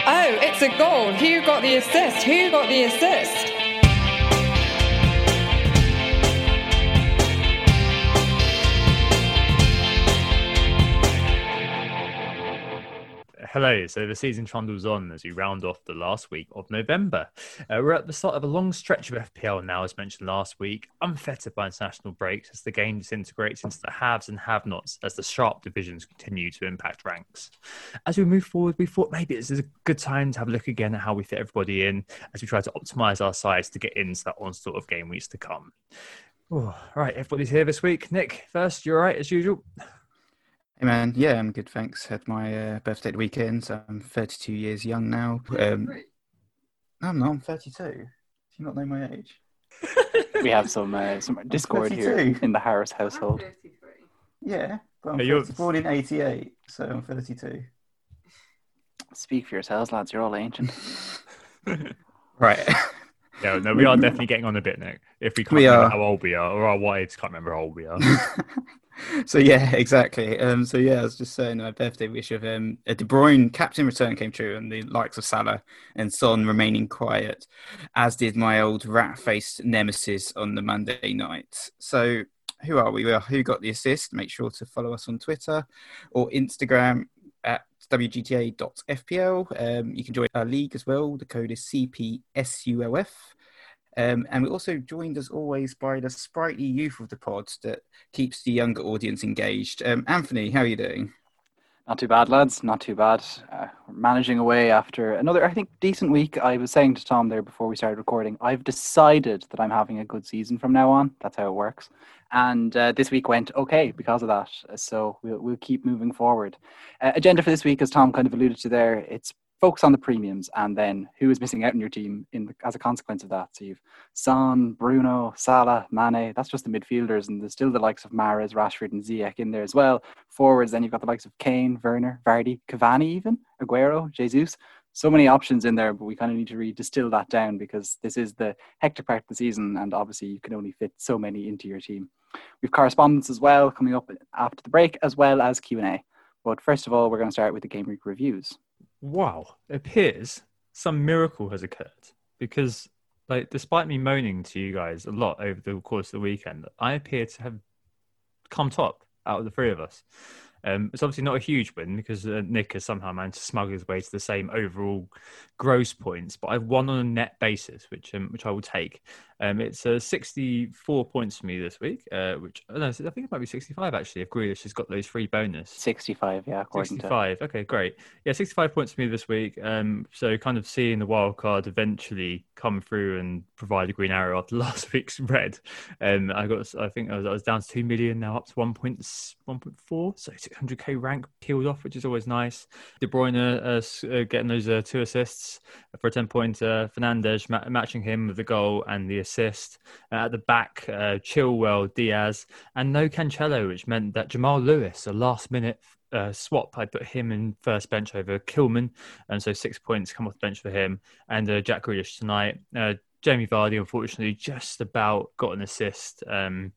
Oh, it's a goal. Who got the assist? Who got the assist? Hello. So the season trundles on as we round off the last week of November. Uh, we're at the start of a long stretch of FPL now, as mentioned last week, unfettered by international breaks as the game disintegrates into the haves and have nots as the sharp divisions continue to impact ranks. As we move forward, we thought maybe this is a good time to have a look again at how we fit everybody in as we try to optimize our sides to get into that onslaught of game weeks to come. Oh, right, everybody's here this week. Nick, first, you're right as usual. Hey man, yeah, I'm good. Thanks. Had my uh, birthday weekend, so I'm 32 years young now. Um, no, I'm not. I'm 32. Do you not know my age? we have some uh, some discord here in the Harris household. Yeah, but I'm Hey, you're- 30 born in 88, so I'm 32. Speak for yourselves, lads. You're all ancient. Right. Yeah, no, we are definitely getting on a bit, Nick. If we can't We remember are. how old we are, or our wives can't remember how old we are. so yeah, exactly. Um, so yeah, I was just saying my birthday wish of um, a De Bruyne captain return came true, and the likes of Salah and Son remaining quiet, as did my old rat-faced nemesis on the Monday night. So who are we? Well, who got the assist? Make sure to follow us on Twitter or Instagram at wgta.fpl. Um, you can join our league as well. The code is CPSULF. Um, and we're also joined as always by the sprightly youth of the pod that keeps the younger audience engaged. Um, Anthony, how are you doing? Not too bad, lads. Not too bad. Uh, managing away after another, I think, decent week. I was saying to Tom there before we started recording, I've decided that I'm having a good season from now on. That's how it works. And uh, this week went okay because of that. So we'll, we'll keep moving forward. Uh, agenda for this week, as Tom kind of alluded to there, it's focus on the premiums and then who is missing out in your team in the, as a consequence of that. So you've Son, Bruno, Salah, Mane. That's just the midfielders, and there's still the likes of Mahrez, Rashford, and Ziyech in there as well. Forwards, then you've got the likes of Kane, Werner, Vardy, Cavani, even Aguero, Jesus. So many options in there, but we kind of need to really distill that down because this is the hectic part of the season, and obviously you can only fit so many into your team. We've correspondence as well coming up after the break, as well as Q and A. But first of all, we're going to start with the game week reviews. Wow, it appears some miracle has occurred because, like, despite me moaning to you guys a lot over the course of the weekend, I appear to have come top out of the three of us. Um, it's obviously not a huge win because uh, Nick has somehow managed to smuggle his way to the same overall gross points, but I've won on a net basis, which um, which I will take. Um, it's uh, 64 points for me this week, uh, which oh, no, I think it might be 65 actually. If Grealish has got those free bonus. 65, yeah, according to 65. Okay, great. Yeah, 65 points for me this week. Um, so kind of seeing the wild card eventually come through and provide a green arrow after last week's red. Um, I got, I think I was, I was down to two million now, up to 1.1.4. So 600k rank peeled off, which is always nice. De Bruyne uh, uh, getting those uh, two assists for a 10 point. Uh, Fernandes ma- matching him with the goal and the assist. At the back, uh, Chilwell, Dias, and no Cancelo, which meant that Jamal Lewis, a last minute uh, swap, I put him in first bench over Kilman, and so six points come off the bench for him. And uh, Jack Grealish tonight. Uh, Jamie Vardy, unfortunately, just about got an assist. Um,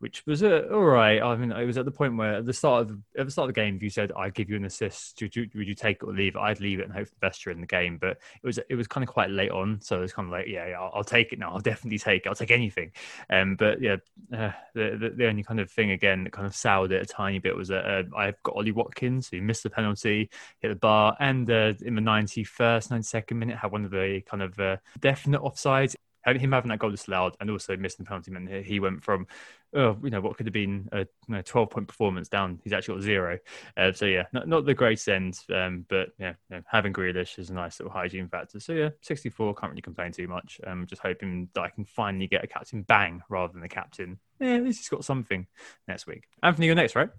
which was uh, all right. I mean, it was at the point where at the start of at the start of the game, if you said I'd give you an assist, would you, would you take it or leave it? I'd leave it and hope for the best during the game. But it was it was kind of quite late on, so it was kind of like, yeah, yeah I'll, I'll, take it now. I'll definitely take it. I'll take anything. Um, but yeah, uh, the, the, the only kind of thing again that kind of soured it a tiny bit was that uh, I've got Ollie Watkins who missed the penalty, hit the bar, and uh, in the ninety first, ninety second minute had one of the kind of uh, definite offsides him having that goal disallowed and also missing the penalty meant he went from, oh, you know, what could have been a you know, 12 point performance down. He's actually got zero. Uh, so, yeah, not, not the greatest end, um, but yeah, you know, having Grealish is a nice little hygiene factor. So, yeah, 64, can't really complain too much. Um, just hoping that I can finally get a captain bang rather than a captain. Yeah, at least he's got something next week. Anthony, you're next, right?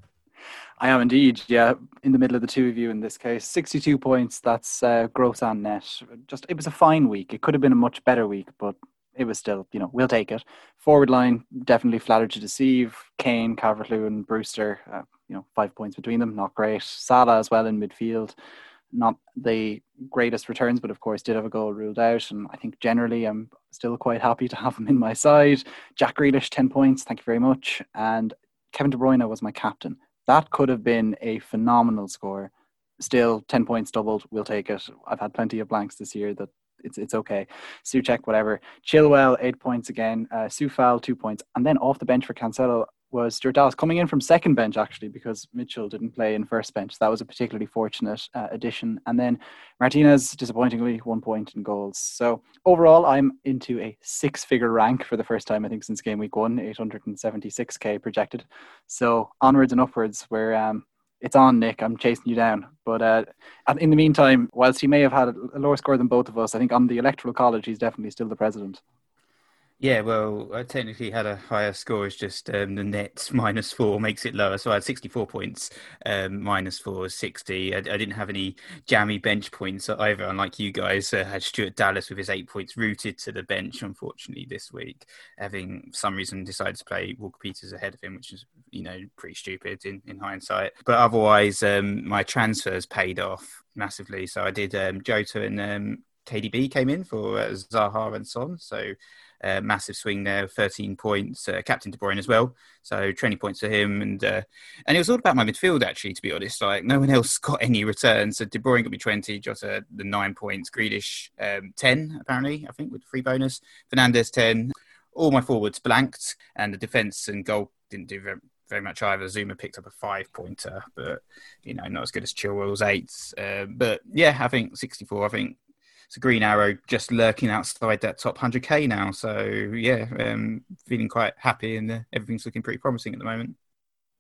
I am indeed, yeah, in the middle of the two of you in this case. 62 points, that's uh, gross and net. Just, it was a fine week. It could have been a much better week, but it was still, you know, we'll take it. Forward line definitely flattered to deceive. Kane, Calvert Lewin, Brewster, uh, you know, five points between them, not great. Salah as well in midfield, not the greatest returns, but of course did have a goal ruled out. And I think generally I'm still quite happy to have him in my side. Jack Grealish, 10 points, thank you very much. And Kevin De Bruyne was my captain. That could have been a phenomenal score. Still, 10 points doubled, we'll take it. I've had plenty of blanks this year that it's it's okay. Soucek, whatever. Chilwell, eight points again. Uh, Coufal, two points. And then off the bench for Cancelo was Stuart Dallas coming in from second bench actually because Mitchell didn't play in first bench. That was a particularly fortunate uh, addition. And then Martinez, disappointingly, one point in goals. So overall, I'm into a six-figure rank for the first time I think since game week one, 876k projected. So onwards and upwards. Where um, it's on, Nick. I'm chasing you down. But uh, in the meantime, whilst he may have had a lower score than both of us, I think on the electoral college, he's definitely still the president. Yeah, well, I technically had a higher score. It's just um, the net minus four makes it lower. So I had 64 points, um, minus four is 60. I, I, didn't have any jammy bench points either, unlike you guys. Uh, had Stuart Dallas with his eight points rooted to the bench, unfortunately, this week, having some reason decided to play Walker Peters ahead of him, which is, you know, pretty stupid in, in hindsight. But otherwise, um, my transfers paid off massively. So I did um, Jota and um, KDB came in for uh, Zaha and Son. So uh, massive swing there, 13 points. Uh, Captain De Bruyne as well, so 20 points for him. And uh, and it was all about my midfield actually, to be honest. Like no one else got any returns. So De Bruyne got me 20, Jota the nine points, Grealish um, 10 apparently, I think with free bonus. Fernandes 10. All my forwards blanked, and the defence and goal didn't do very, very much either. Zouma picked up a five pointer, but you know, not as good as Chilwell's eight. Uh, but yeah, I think 64. I think it's a green arrow just lurking outside that top 100k now. So yeah, um, feeling quite happy and uh, everything's looking pretty promising at the moment.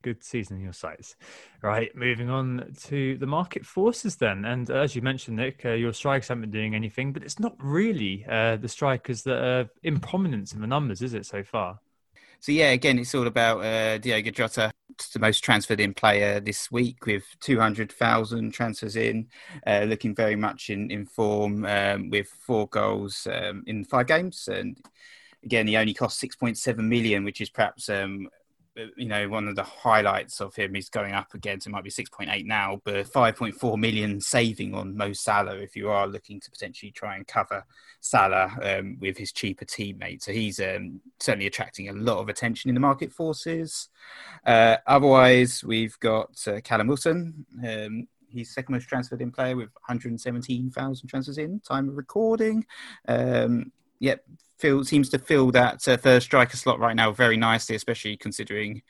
Good season in your sights. Right, moving on to the market forces then. And as you mentioned, Nick, uh, your strikers haven't been doing anything, but it's not really uh, the strikers that are in prominence in the numbers, is it, so far? So yeah, again, it's all about uh, Diogo Jota, the most transferred in player this week with 200,000 transfers in, uh, looking very much in, in form um, with four goals um, in five games. And again, he only cost 6.7 million, which is perhaps um, you know, one of the highlights of him is going up again. So it might be 6.8 now, but 5.4 million saving on Mo Salah if you are looking to potentially try and cover Salah um, with his cheaper teammate. So he's um, certainly attracting a lot of attention in the market forces. Uh, otherwise, we've got uh, Callum Wilson. Um, he's second most transferred in player with 117,000 transfers in time of recording. Um, yep, feel seems to fill that uh, third striker slot right now very nicely, especially considering,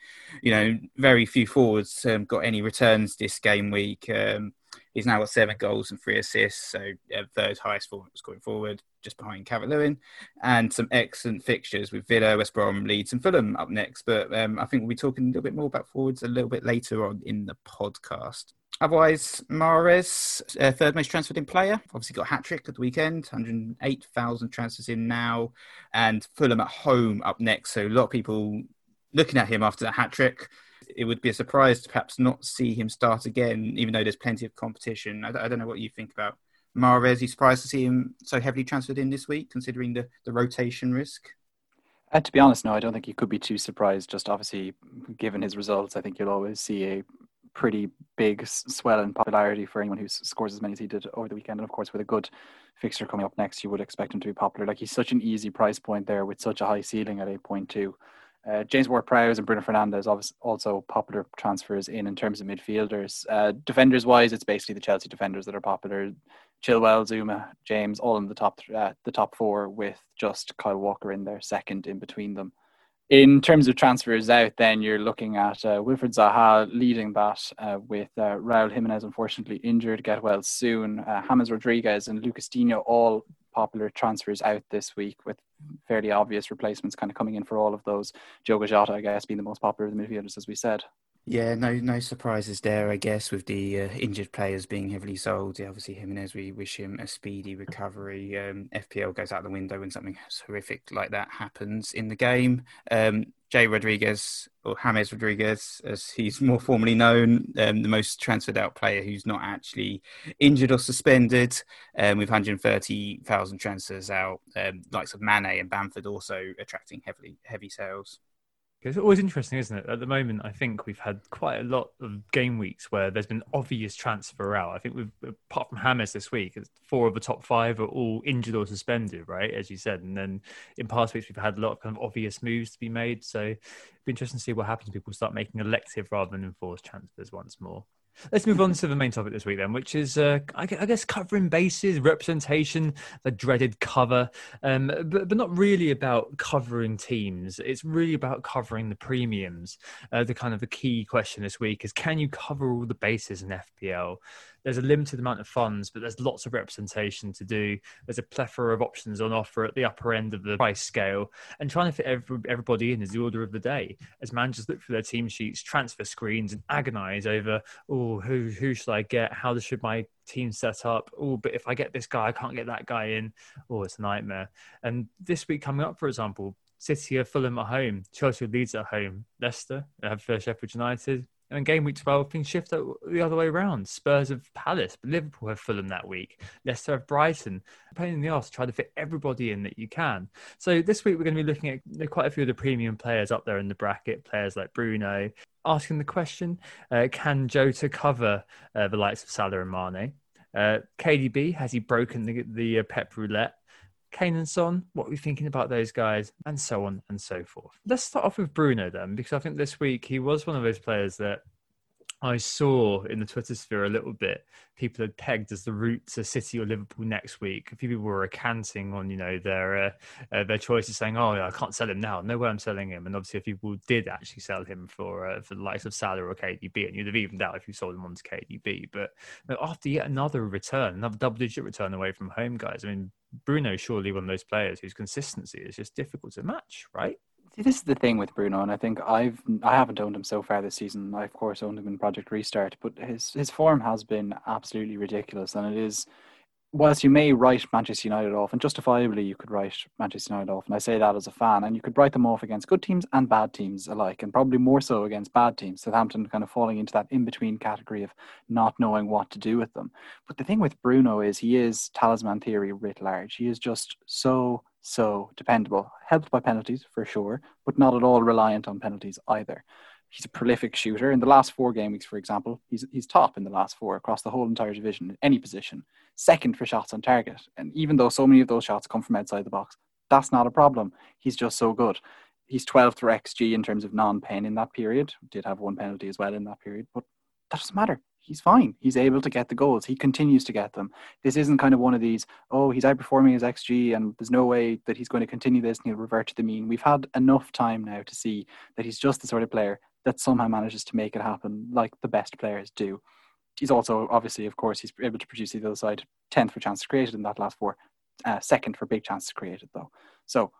you know, very few forwards um, got any returns this game week. Um, he's now got seven goals and three assists, so uh, third highest forwards going forward, just behind Calvert Lewin, and some excellent fixtures with Villa, West Brom, Leeds, and Fulham up next. But um, I think we'll be talking a little bit more about forwards a little bit later on in the podcast. Otherwise, Mahrez, uh, third most transferred in player, obviously got a hat trick at the weekend, 108,000 transfers in now, and Fulham at home up next. So a lot of people looking at him after that hat trick. It would be a surprise to perhaps not see him start again, even though there's plenty of competition. I, I don't know what you think about. Are you surprised to see him so heavily transferred in this week, considering the, the rotation risk? Uh, to be honest, no, I don't think you could be too surprised. Just obviously, given his results, I think you'll always see a pretty big swell in popularity for anyone who scores as many as he did over the weekend. And of course, with a good fixture coming up next, you would expect him to be popular. Like he's such an easy price point there with such a high ceiling at 8.2. Uh, James Ward-Prowse and Bruno Fernandes obviously also popular transfers in in terms of midfielders. Uh, defenders wise, it's basically the Chelsea defenders that are popular. Chilwell, Zouma, James, all in the top uh, the top four, with just Kyle Walker in there second in between them. In terms of transfers out, then you're looking at uh, Wilfried Zaha leading that uh, with uh, Raul Jimenez unfortunately injured, get well soon. Uh, James Rodriguez and Lucas Digne all popular transfers out this week with fairly obvious replacements kind of coming in for all of those. Diogo Jota, I guess, being the most popular of the midfielders, as we said. Yeah, no, no surprises there. I guess with the uh, injured players being heavily sold, yeah, obviously Jimenez, we wish him a speedy recovery. Um, FPL goes out the window when something horrific like that happens in the game. Um, Jay Rodriguez or James Rodriguez, as he's more formally known, um, the most transferred out player who's not actually injured or suspended, um, with 130,000 transfers out. Um, likes of Mane and Bamford also attracting heavily heavy sales. It's always interesting, isn't it? At the moment, I think we've had quite a lot of game weeks where there's been obvious transfer out. I think we've, apart from Hammers this week, four of the top five are all injured or suspended, right? As you said. And then in past weeks, we've had a lot of kind of obvious moves to be made. So it'd be interesting to see what happens. People start making elective rather than enforced transfers once more. Let's move on to the main topic this week, then, which is, uh, I guess, covering bases, representation, the dreaded cover, um, but, but not really about covering teams. It's really about covering the premiums. Uh, the kind of the key question this week is can you cover all the bases in FPL? There's a limited amount of funds, but there's lots of representation to do. There's a plethora of options on offer at the upper end of the price scale, and trying to fit every, everybody in is the order of the day. As managers look through their team sheets, transfer screens, and agonize over, oh, who who should I get? How should my team set up? Oh, but if I get this guy, I can't get that guy in. Oh, it's a nightmare. And this week coming up, for example, City are Fulham at home, Chelsea Leeds at home, Leicester have Sheffield United, and in game week 12, things shift the other way around. Spurs have Palace, but Liverpool have Fulham that week. Leicester have Brighton. Pain in the to try to fit everybody in that you can. So this week, we're going to be looking at quite a few of the premium players up there in the bracket, players like Bruno, asking the question uh, can Jota cover uh, the likes of Salah and Mane? Uh, KDB, has he broken the, the uh, Pep roulette? Kane and Son, what are we thinking about those guys, and so on and so forth. Let's start off with Bruno then, because I think this week he was one of those players that I saw in the Twitter sphere a little bit. People had pegged as the route to City or Liverpool next week. A few people were recanting on, you know, their uh, uh, their choices, saying, "Oh, yeah, I can't sell him now. No way I'm selling him." And obviously, if people did actually sell him for uh, for the likes of Salah or KDB, and you'd have evened out if you sold him on to KDB. But you know, after yet another return, another double-digit return away from home, guys. I mean, Bruno surely one of those players whose consistency is just difficult to match, right? This is the thing with Bruno, and I think I've I haven't owned him so far this season. I of course owned him in Project Restart, but his his form has been absolutely ridiculous, and it is whilst you may write Manchester United off, and justifiably you could write Manchester United off, and I say that as a fan, and you could write them off against good teams and bad teams alike, and probably more so against bad teams. Southampton kind of falling into that in between category of not knowing what to do with them. But the thing with Bruno is he is talisman theory writ large. He is just so, so dependable, helped by penalties for sure, but not at all reliant on penalties either. He's a prolific shooter. In the last four game weeks, for example, he's he's top in the last four across the whole entire division in any position. Second for shots on target. And even though so many of those shots come from outside the box, that's not a problem. He's just so good. He's 12th for XG in terms of non-pen in that period. Did have one penalty as well in that period, but that doesn't matter. He's fine. He's able to get the goals. He continues to get them. This isn't kind of one of these, oh, he's outperforming his XG and there's no way that he's going to continue this and he'll revert to the mean. We've had enough time now to see that he's just the sort of player that somehow manages to make it happen like the best players do. He's also obviously, of course, he's able to produce the other side. Tenth for chances created in that last four, uh, second for big chances created though. So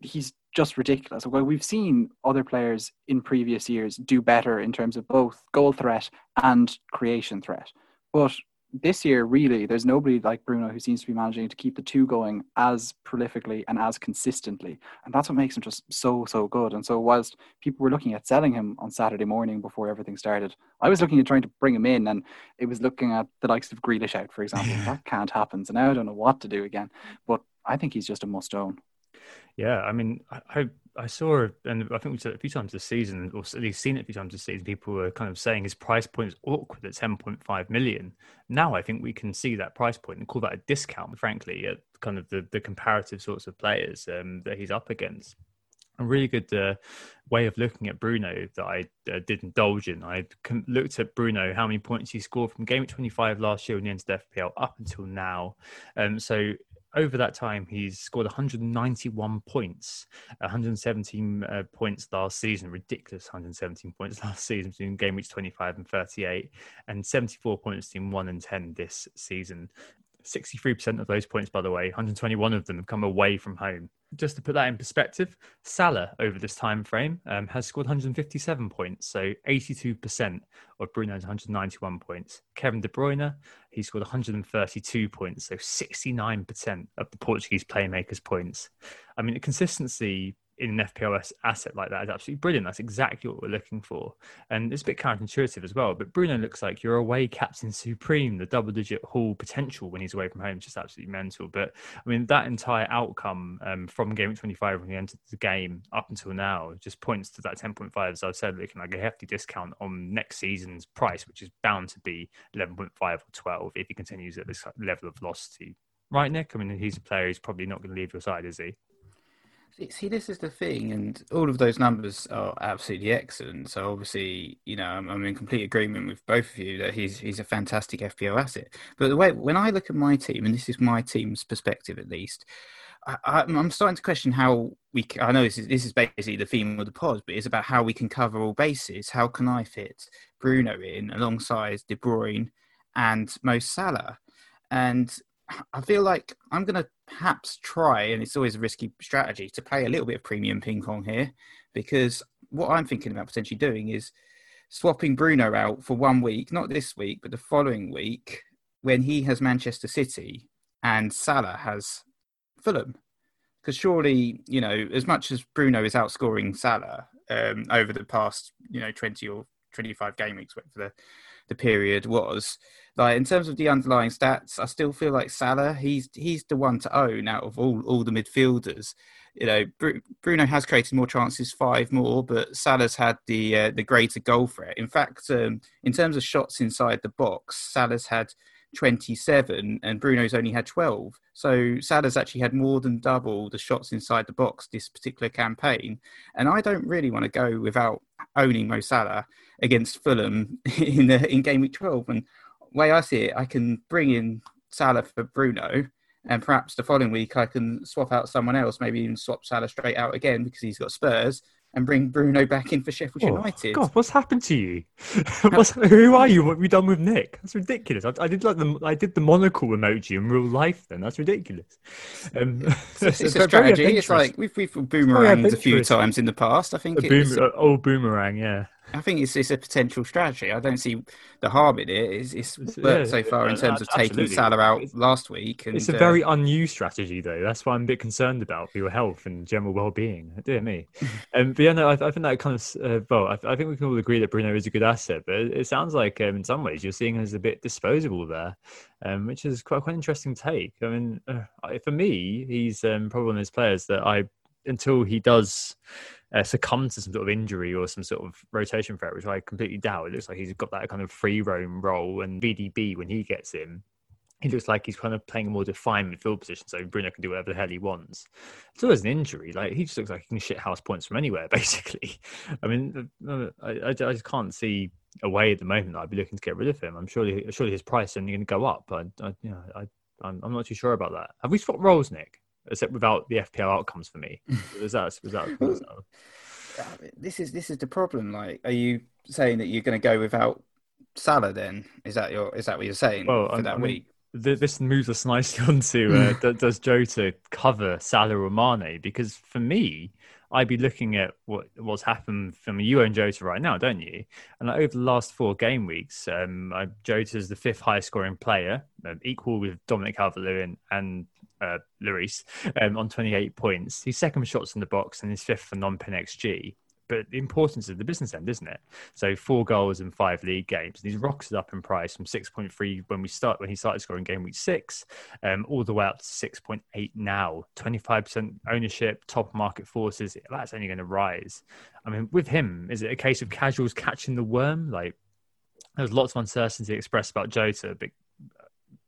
he's just ridiculous. Well, we've seen other players in previous years do better in terms of both goal threat and creation threat, but this year, really, there's nobody like Bruno who seems to be managing to keep the two going as prolifically and as consistently. And that's what makes him just so, so good. And so, whilst people were looking at selling him on Saturday morning before everything started, I was looking at trying to bring him in, and it was looking at the likes of Grealish out, for example. that can't happen. So now I don't know what to do again. But I think he's just a must own. Yeah, I mean, I, I saw, and I think we said it a few times this season, or at least seen it a few times this season. People were kind of saying his price point is awkward at 10.5 million. Now I think we can see that price point and call that a discount, frankly, at kind of the, the comparative sorts of players um, that he's up against. a really good uh, way of looking at Bruno that I uh, did indulge in. I looked at Bruno, how many points he scored from game 25 last year when he entered FPL up until now. Um, so over that time, he's scored 191 points, 117 uh, points last season, ridiculous 117 points last season between game weeks 25 and 38, and 74 points in 1 and 10 this season. 63% of those points, by the way, 121 of them have come away from home. Just to put that in perspective, Salah over this time frame um, has scored 157 points, so 82% of Bruno's 191 points. Kevin De Bruyne, he scored 132 points, so 69% of the Portuguese playmakers' points. I mean, the consistency in an FPLS asset like that is absolutely brilliant. That's exactly what we're looking for. And it's a bit counterintuitive as well. But Bruno looks like your away captain supreme, the double digit haul potential when he's away from home is just absolutely mental. But I mean, that entire outcome um, from game 25 when he entered the game up until now just points to that 10.5, as I've said, looking like a hefty discount on next season's price, which is bound to be 11.5 or 12 if he continues at this level of velocity. Right, Nick? I mean, he's a player who's probably not going to leave your side, is he? See, this is the thing, and all of those numbers are absolutely excellent. So obviously, you know, I'm, I'm, in complete agreement with both of you that he's he's a fantastic FPL asset. But the way when I look at my team, and this is my team's perspective at least, I, am starting to question how we. I know this is this is basically the theme of the pod, but it's about how we can cover all bases. How can I fit Bruno in alongside De Bruyne and Mo Salah? And I feel like I'm going to perhaps try, and it's always a risky strategy, to play a little bit of premium ping pong here, because what I'm thinking about potentially doing is swapping Bruno out for one week, not this week, but the following week, when he has Manchester City and Salah has Fulham. Because surely, you know, as much as Bruno is outscoring Salah um, over the past, you know, 20 or 25 game weeks, for the the period was. Like in terms of the underlying stats, I still feel like Salah he's he's the one to own out of all all the midfielders. You know, Bruno has created more chances, five more, but Salah's had the uh, the greater goal threat. In fact, um, in terms of shots inside the box, Salah's had 27 and Bruno's only had 12. So Salah's actually had more than double the shots inside the box this particular campaign. And I don't really want to go without owning Mo Salah against Fulham in the, in game week 12. And way I see it, I can bring in Salah for Bruno. And perhaps the following week I can swap out someone else, maybe even swap Salah straight out again because he's got Spurs and bring Bruno back in for Sheffield oh, United. God, what's happened to you? who are you? What have you done with Nick? That's ridiculous. I, I, did like the I did the monocle emoji in real life. Then that's ridiculous. Um, it's, it's, it's a strategy. It's like we've we've boomeranged a few times in the past. I think a boom, uh, old boomerang. Yeah. I think it's it's a potential strategy. I don't see the harm in it. It's, it's worked yeah, so far in terms of taking Salah out it's, last week. And, it's a uh, very unused strategy, though. That's why I'm a bit concerned about for your health and general well-being. Dear me. um, but yeah, no, I, I, think that kind of uh, well, I, I, think we can all agree that Bruno is a good asset, but it, it sounds like um, in some ways you're seeing him as a bit disposable there, um, which is quite quite interesting take. I mean, uh, for me, he's um, probably one of those players that I until he does uh, succumb to some sort of injury or some sort of rotation threat, which I completely doubt. It looks like he's got that kind of free roam role, and VDB when he gets him, he looks like he's kind of playing a more defined midfield position, so Bruno can do whatever the hell he wants. It's always an injury, like he just looks like he can shit house points from anywhere, basically. I mean, uh, I, I, I just can't see a way at the moment that I'd be looking to get rid of him. I'm surely surely his price is only going to go up. I, I you know, I I'm, I'm not too sure about that. Have we swapped roles, Nick? Except without the FPL outcomes for me. Was that was that? Was that... This is this is the problem. Like, are you saying that you're going to go without Salah? Then is that your is that what you're saying well, for I, that I week? Mean, this moves us nicely onto uh, does Jota cover Salah or Mane? Because for me, I'd be looking at what what's happened from you own Jota right now, don't you? And like, over the last four game weeks, um, Jota is the fifth highest scoring player, um, equal with Dominic Calvert-Lewin and uh, Lloris um, on 28 points. He's second for shots in the box and he's fifth for non-pen XG. But the importance of the business end, isn't it? So four goals in five league games. He's rocketed up in price from 6.3 when we start when he started scoring game week six, um, all the way up to 6.8 now. 25% ownership, top market forces. That's only going to rise. I mean, with him, is it a case of casuals catching the worm? Like there's lots of uncertainty expressed about Jota, but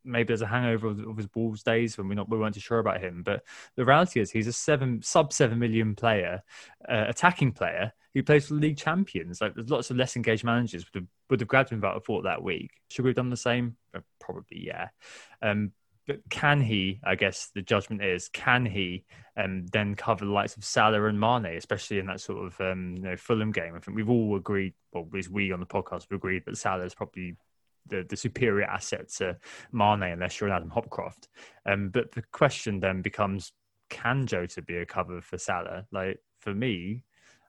maybe there's a hangover of, his Wolves days when we're not we weren't too sure about him. But the reality is he's a seven sub seven million player, uh, attacking player who plays for the league champions. Like there's lots of less engaged managers would have, would have grabbed him about a thought that week. Should we have done the same? Uh, probably, yeah. Um, but can he? I guess the judgment is can he um, then cover the likes of Salah and Mane, especially in that sort of um, you know Fulham game? I think we've all agreed, well, at least we on the podcast have agreed that Salah is probably the, the superior asset to Mane unless you're an Adam Hopcroft. Um, but the question then becomes, can Jota be a cover for Salah? Like for me,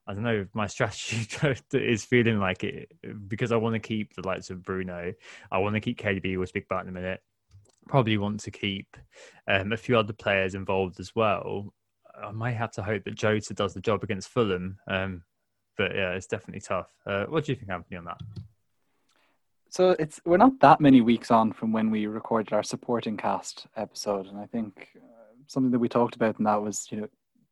I don't know. My strategy is feeling like it because I want to keep the likes of Bruno. I want to keep KDB. We'll speak about in a minute. Probably want to keep um, a few other players involved as well. I might have to hope that Jota does the job against Fulham. Um, but yeah, it's definitely tough. Uh, what do you think, Anthony, on that? So it's we're not that many weeks on from when we recorded our supporting cast episode, and I think uh, something that we talked about in that was you know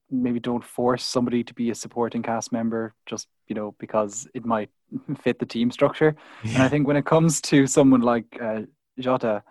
maybe don't force somebody to be a supporting cast member just you know because it might fit the team structure. Yeah. And I think when it comes to someone like uh, Jota,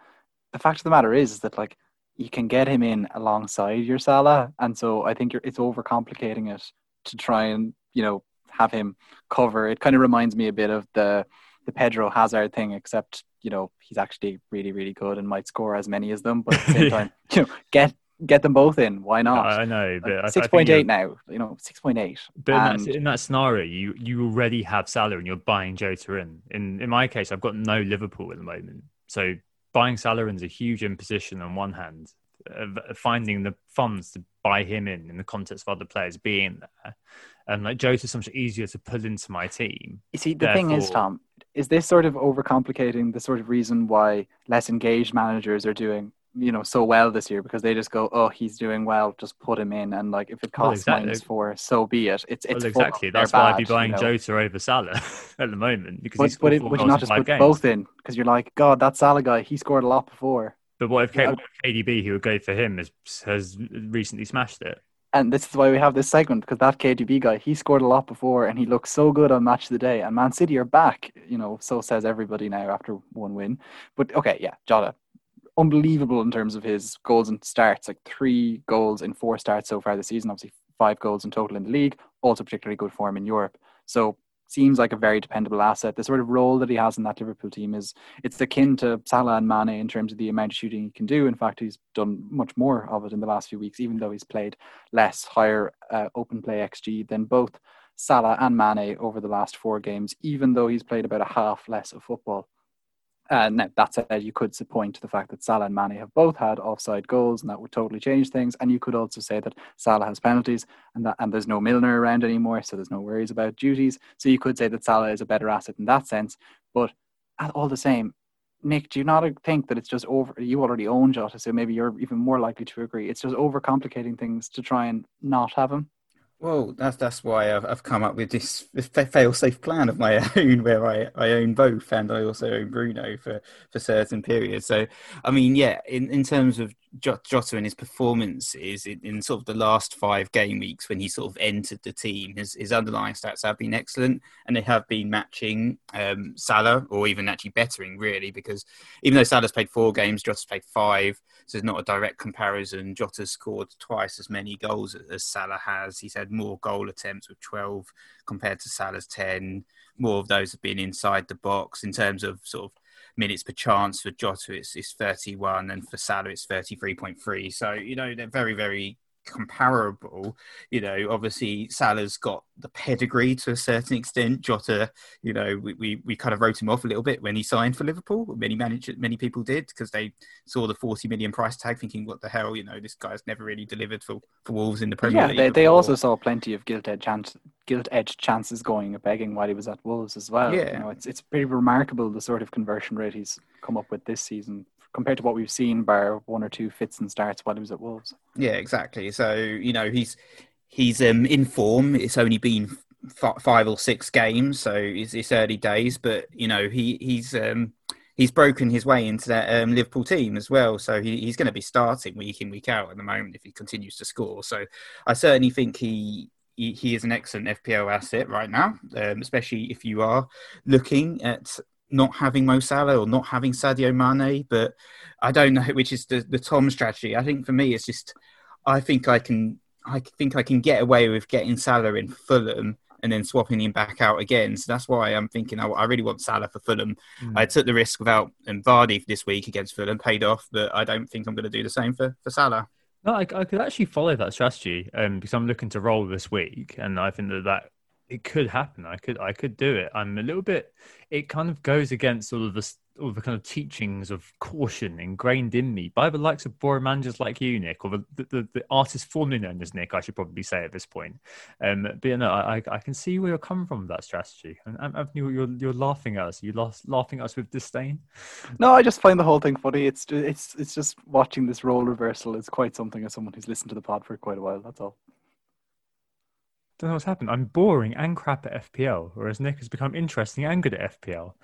the fact of the matter is, is that like you can get him in alongside your Salah, and so I think it's overcomplicating it to try and you know have him cover. It kind of reminds me a bit of the the Pedro Hazard thing, except you know he's actually really really good and might score as many as them. But at the same time, you know, get get them both in. Why not? I know, but like six point eight now. You know, six point eight. But and... in, that, in that scenario, you you already have Salah and you're buying Jota in. In in my case, I've got no Liverpool at the moment, so buying Salah in is a huge imposition on one hand. finding the funds to buy him in in the context of other players being there, and like Jota's so much easier to pull into my team. You see, the Therefore, thing is, Tom, is this sort of overcomplicating the sort of reason why less engaged managers are doing you know so well this year because they just go oh he's doing well just put him in and like if it costs well, exactly. minus four so be it it's it's well, exactly that's why bad, I'd be buying you know? Jota over Salah at the moment because but, he's but, it, would you not just put games. both in because you're like God that Salah guy he scored a lot before but what if, yeah. KDB who would go for him has has recently smashed it and this is why we have this segment because that KDB guy, he scored a lot before and he looked so good on Match of the Day. And Man City are back, you know, so says everybody now after one win. But okay, yeah, Jota, unbelievable in terms of his goals and starts, like three goals in four starts so far this season, obviously five goals in total in the league, also particularly good form in Europe. So seems like a very dependable asset. The sort of role that he has in that Liverpool team is it's akin to Salah and Mane in terms of the amount of shooting he can do. In fact, he's done much more of it in the last few weeks, even though he's played less higher uh, open play xG than both Salah and Mane over the last four games, even though he's played about a half less of football. Uh, now, that said, you could point to the fact that Salah and Mane have both had offside goals, and that would totally change things. And you could also say that Salah has penalties, and that and there's no Milner around anymore, so there's no worries about duties. So you could say that Salah is a better asset in that sense. But all the same, Nick, do you not think that it's just over? You already own Jota, so maybe you're even more likely to agree. It's just overcomplicating things to try and not have him. Well, that's that's why I've, I've come up with this, fail-safe plan of my own, where I, I own both, and I also own Bruno for, for certain periods. So, I mean, yeah, in, in terms of Jota and his performances in, in, sort of the last five game weeks when he sort of entered the team, his, his underlying stats have been excellent and they have been matching um, Salah or even actually bettering really because even though Salah's played four games, Jota's played five, so it's not a direct comparison. Jota's scored twice as many goals as Salah has. He's had more goal attempts with 12 compared to Salah's 10. More of those have been inside the box in terms of sort of minutes per chance for Jota it's, it's 31 and for Salah it's 33.3 so you know they're very very comparable. You know, obviously Salah's got the pedigree to a certain extent. Jota, you know, we, we, we kind of wrote him off a little bit when he signed for Liverpool. Many managers, many people did because they saw the 40 million price tag, thinking, "What the hell?" You know, this guy's never really delivered for, for Wolves in the Premier yeah, League. Yeah, they, they also saw plenty of gilt edge chance, gilt edge chances going begging while he was at Wolves as well. Yeah, you know, it's it's pretty remarkable the sort of conversion rate he's come up with this season compared to what we've seen, bar one or two fits and starts while he was at Wolves. Yeah, exactly. So you know he's he's um, in form. It's only been f- five or six games, so it's, it's, early days. But you know he he's um, he's broken his way into that um, Liverpool team as well. So he, he's going to be starting week in week out at the moment if he continues to score. So I certainly think he he, is an excellent FPL asset right now, um, especially if you are looking at not having Mo Salah or not having Sadio Mane, but I don't know which is the, the Tom strategy. I think for me, it's just I think I can I think I can get away with getting Salah in Fulham and then swapping him back out again. So that's why I'm thinking I, I really want Salah for Fulham. Mm. I took the risk without and Vardy this week against Fulham, paid off, but I don't think I'm going to do the same for, for Salah. No, I, I could actually follow that strategy um, because I'm looking to roll this week, and I think that that it could happen. I could I could do it. I'm a little bit. It kind of goes against all of the all the kind of teachings of caution ingrained in me by the likes of managers like you, Nick, or the, the, the artist formerly known as Nick, I should probably say at this point. Um, but you know, I, I can see where you're coming from with that strategy. And Anthony, you're, you're laughing at us. You're laughing at us with disdain. No, I just find the whole thing funny. It's it's it's just watching this role reversal is quite something as someone who's listened to the pod for quite a while. That's all. Don't know what's happened. I'm boring and crap at FPL, whereas Nick has become interesting and good at FPL.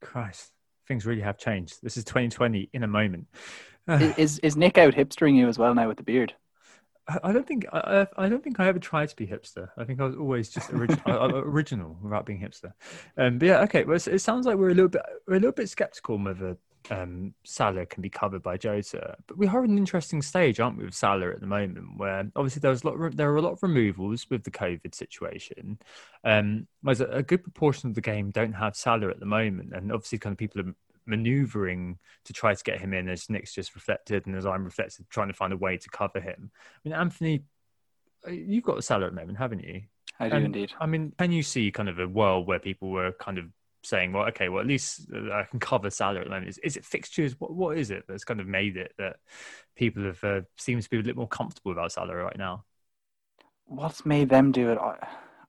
Christ things really have changed. This is 2020 in a moment. is is Nick out hipstering you as well now with the beard? I don't think I, I don't think I ever tried to be hipster. I think I was always just original, original without being hipster. Um, but yeah, okay. Well, it sounds like we're a little bit we're a little bit skeptical whether um, Salah can be covered by Jota. But we are at an interesting stage, aren't we, with Salah at the moment, where obviously there was a lot of, there are a lot of removals with the COVID situation. Um, whereas a, a good proportion of the game don't have Salah at the moment, and obviously kind of people are maneuvering to try to get him in, as Nick's just reflected, and as I'm reflected, trying to find a way to cover him. I mean, Anthony, uh, you've got Salah at the moment, haven't you? I do and, indeed. I mean, can you see kind of a world where people were kind of saying, well, okay, well, at least uh, I can cover Salah at the moment. Is, is it fixtures? What what is it that's kind of made it that people have uh, seems to be a little more comfortable about Salah right now? What's made them do it? I,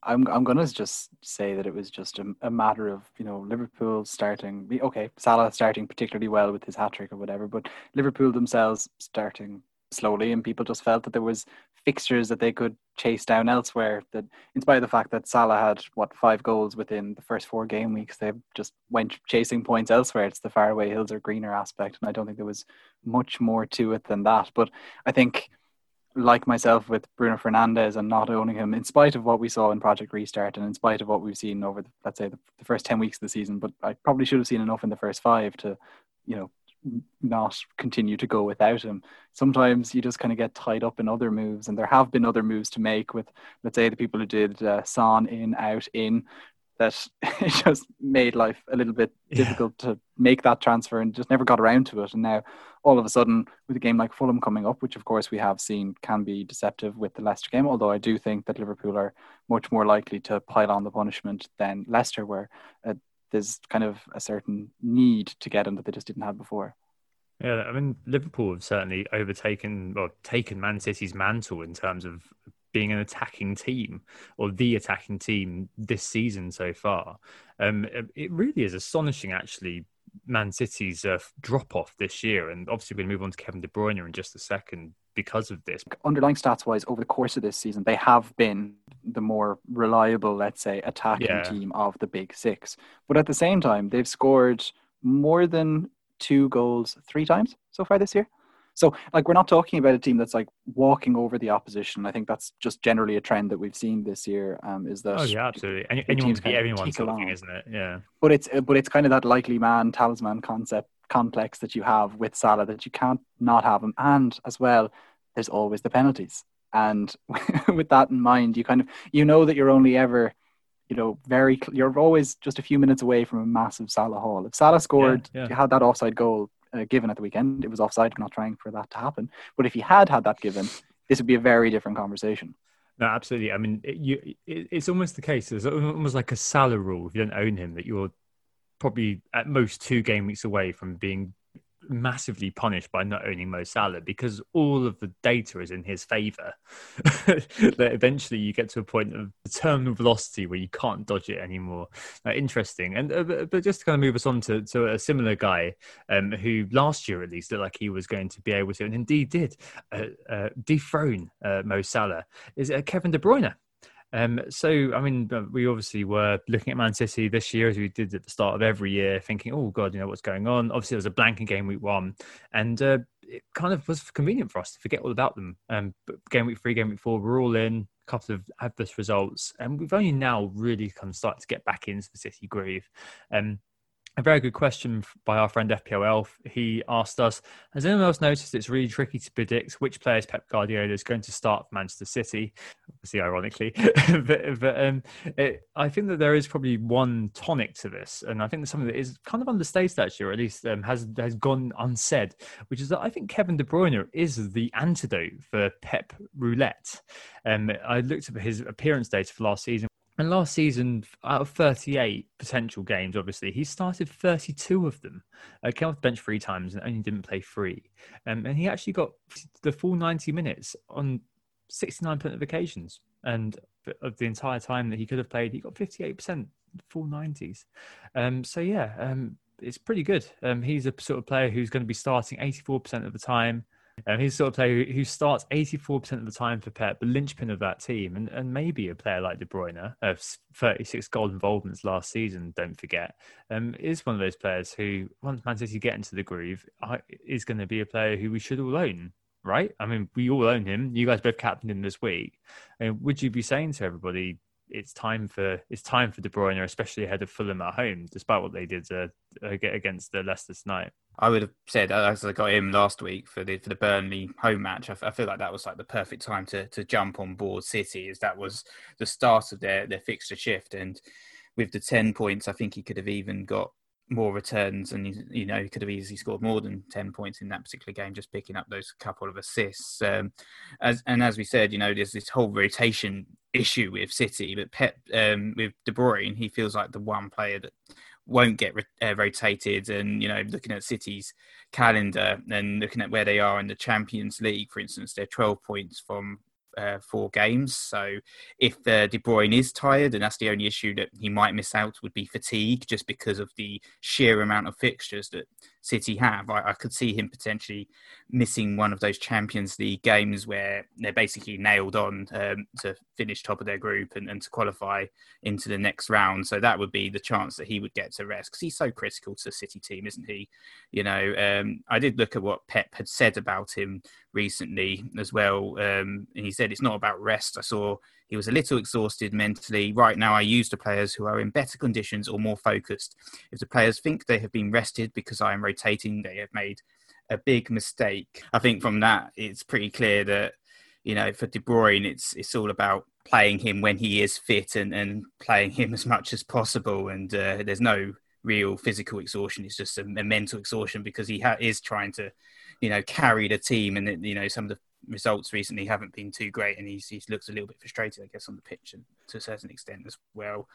I'm I'm gonna just say that it was just a, a, matter of you know Liverpool starting okay Salah starting particularly well with his hat trick or whatever, but Liverpool themselves starting slowly, and people just felt that there was fixtures that they could chase down elsewhere. That, in spite of the fact that Salah had what five goals within the first four game weeks, they just went chasing points elsewhere. It's the faraway hills are greener aspect, and I don't think there was much more to it than that. But I think. Like myself with Bruno Fernandes and not owning him, in spite of what we saw in Project Restart and in spite of what we've seen over, the, let's say, the, the first 10 weeks of the season, but I probably should have seen enough in the first five to, you know, not continue to go without him. Sometimes you just kind of get tied up in other moves, and there have been other moves to make with, let's say, the people who did uh, Son in, out, in, that it just made life a little bit yeah. difficult to make that transfer and just never got around to it. And now, all of a sudden, with a game like Fulham coming up, which of course we have seen can be deceptive with the Leicester game, although I do think that Liverpool are much more likely to pile on the punishment than Leicester, were. uh, there's kind of a certain need to get him that they just didn't have before. Yeah, I mean Liverpool have certainly overtaken or taken Man City's mantle in terms of being an attacking team or the attacking team this season so far. Um, it really is astonishing, actually. Man City's uh, drop off this year, and obviously to move on to Kevin De Bruyne in just a second because of this. Underlying stats wise, over the course of this season, they have been the more reliable, let's say, attacking yeah. team of the big six. But at the same time, they've scored more than two goals three times so far this year. So, like, we're not talking about a team that's like walking over the opposition. I think that's just generally a trend that we've seen this year. Um, is that? Oh yeah, absolutely. Any, anyone can everyone sort of thing, isn't it? Yeah. But it's but it's kind of that likely man talisman concept complex that you have with Salah that you can't not have him, and as well, there's always the penalties. And with that in mind, you kind of you know that you're only ever, you know, very you're always just a few minutes away from a massive Salah haul. If Salah scored, yeah, yeah. you had that offside goal uh, given at the weekend. It was offside. I'm not trying for that to happen. But if he had had that given, this would be a very different conversation. No, absolutely. I mean, it, you, it, it's almost the case. It's almost like a Salah rule. If you don't own him, that you're probably at most two game weeks away from being massively punished by not owning Mo Salah because all of the data is in his favour. that eventually you get to a point of terminal velocity where you can't dodge it anymore. Uh, interesting. And uh, but just to kind of move us on to, to a similar guy um, who last year at least looked like he was going to be able to, and indeed did, uh, uh dethrone uh, Mo Salah is uh, Kevin De Bruyne. Um, so, I mean, uh, we obviously were looking at Man City this year as we did at the start of every year, thinking, oh, God, you know, what's going on? Obviously, it was a blank in game week one. And uh, it kind of was convenient for us to forget all about them. Um, but game week three, game week four, we're all in, a couple of adverse results. And we've only now really kind of started to get back into the City groove. Um, a very good question by our friend FPL Elf. He asked us, has anyone else noticed it's really tricky to predict which players Pep Guardiola is going to start for Manchester City? Obviously, ironically. but, but um, it, I think that there is probably one tonic to this. And I think that something that is kind of understated, actually, or at least um, has, has gone unsaid, which is that I think Kevin De Bruyne is the antidote for Pep Roulette. Um, I looked at his appearance data for last season and last season, out of 38 potential games, obviously, he started 32 of them. Uh, came off the bench three times and only didn't play three. Um, and he actually got the full 90 minutes on 69% of occasions. And of the entire time that he could have played, he got 58% full 90s. Um, so, yeah, um, it's pretty good. Um, he's a sort of player who's going to be starting 84% of the time. Um, he's sort of player who, starts 84% of the time for Pep, the linchpin of that team, and, and maybe a player like De Bruyne, of 36 goal involvements last season, don't forget, um, is one of those players who, once Man City get into the groove, is going to be a player who we should all own, right? I mean, we all own him. You guys both captained him this week. And would you be saying to everybody, it's time for it's time for De Bruyne, especially ahead of Fulham at home, despite what they did uh, against the Leicester tonight. I would have said as I got him last week for the for the Burnley home match. I, I, feel like that was like the perfect time to to jump on board City, as that was the start of their their fixture shift, and with the ten points, I think he could have even got more returns and you know he could have easily scored more than 10 points in that particular game just picking up those couple of assists. Um, as and as we said you know there's this whole rotation issue with City but Pep um, with De Bruyne he feels like the one player that won't get uh, rotated and you know looking at City's calendar and looking at where they are in the Champions League for instance they're 12 points from uh, four games. So if uh, De Bruyne is tired, and that's the only issue that he might miss out, would be fatigue, just because of the sheer amount of fixtures that City have. I, I could see him potentially missing one of those Champions League games where they're basically nailed on um, to finish top of their group and, and to qualify into the next round. So that would be the chance that he would get to rest because he's so critical to the City team, isn't he? You know, um, I did look at what Pep had said about him recently as well. Um, and he said it's not about rest. I saw he was a little exhausted mentally. Right now, I use the players who are in better conditions or more focused. If the players think they have been rested because I am rotating, they have made a big mistake. I think from that, it's pretty clear that you know for De Bruyne, it's it's all about playing him when he is fit and, and playing him as much as possible. And uh, there's no real physical exhaustion. It's just a, a mental exhaustion because he ha- is trying to, you know, carry the team. And you know, some of the results recently haven't been too great, and he's, he looks a little bit frustrated, I guess, on the pitch and to a certain extent as well.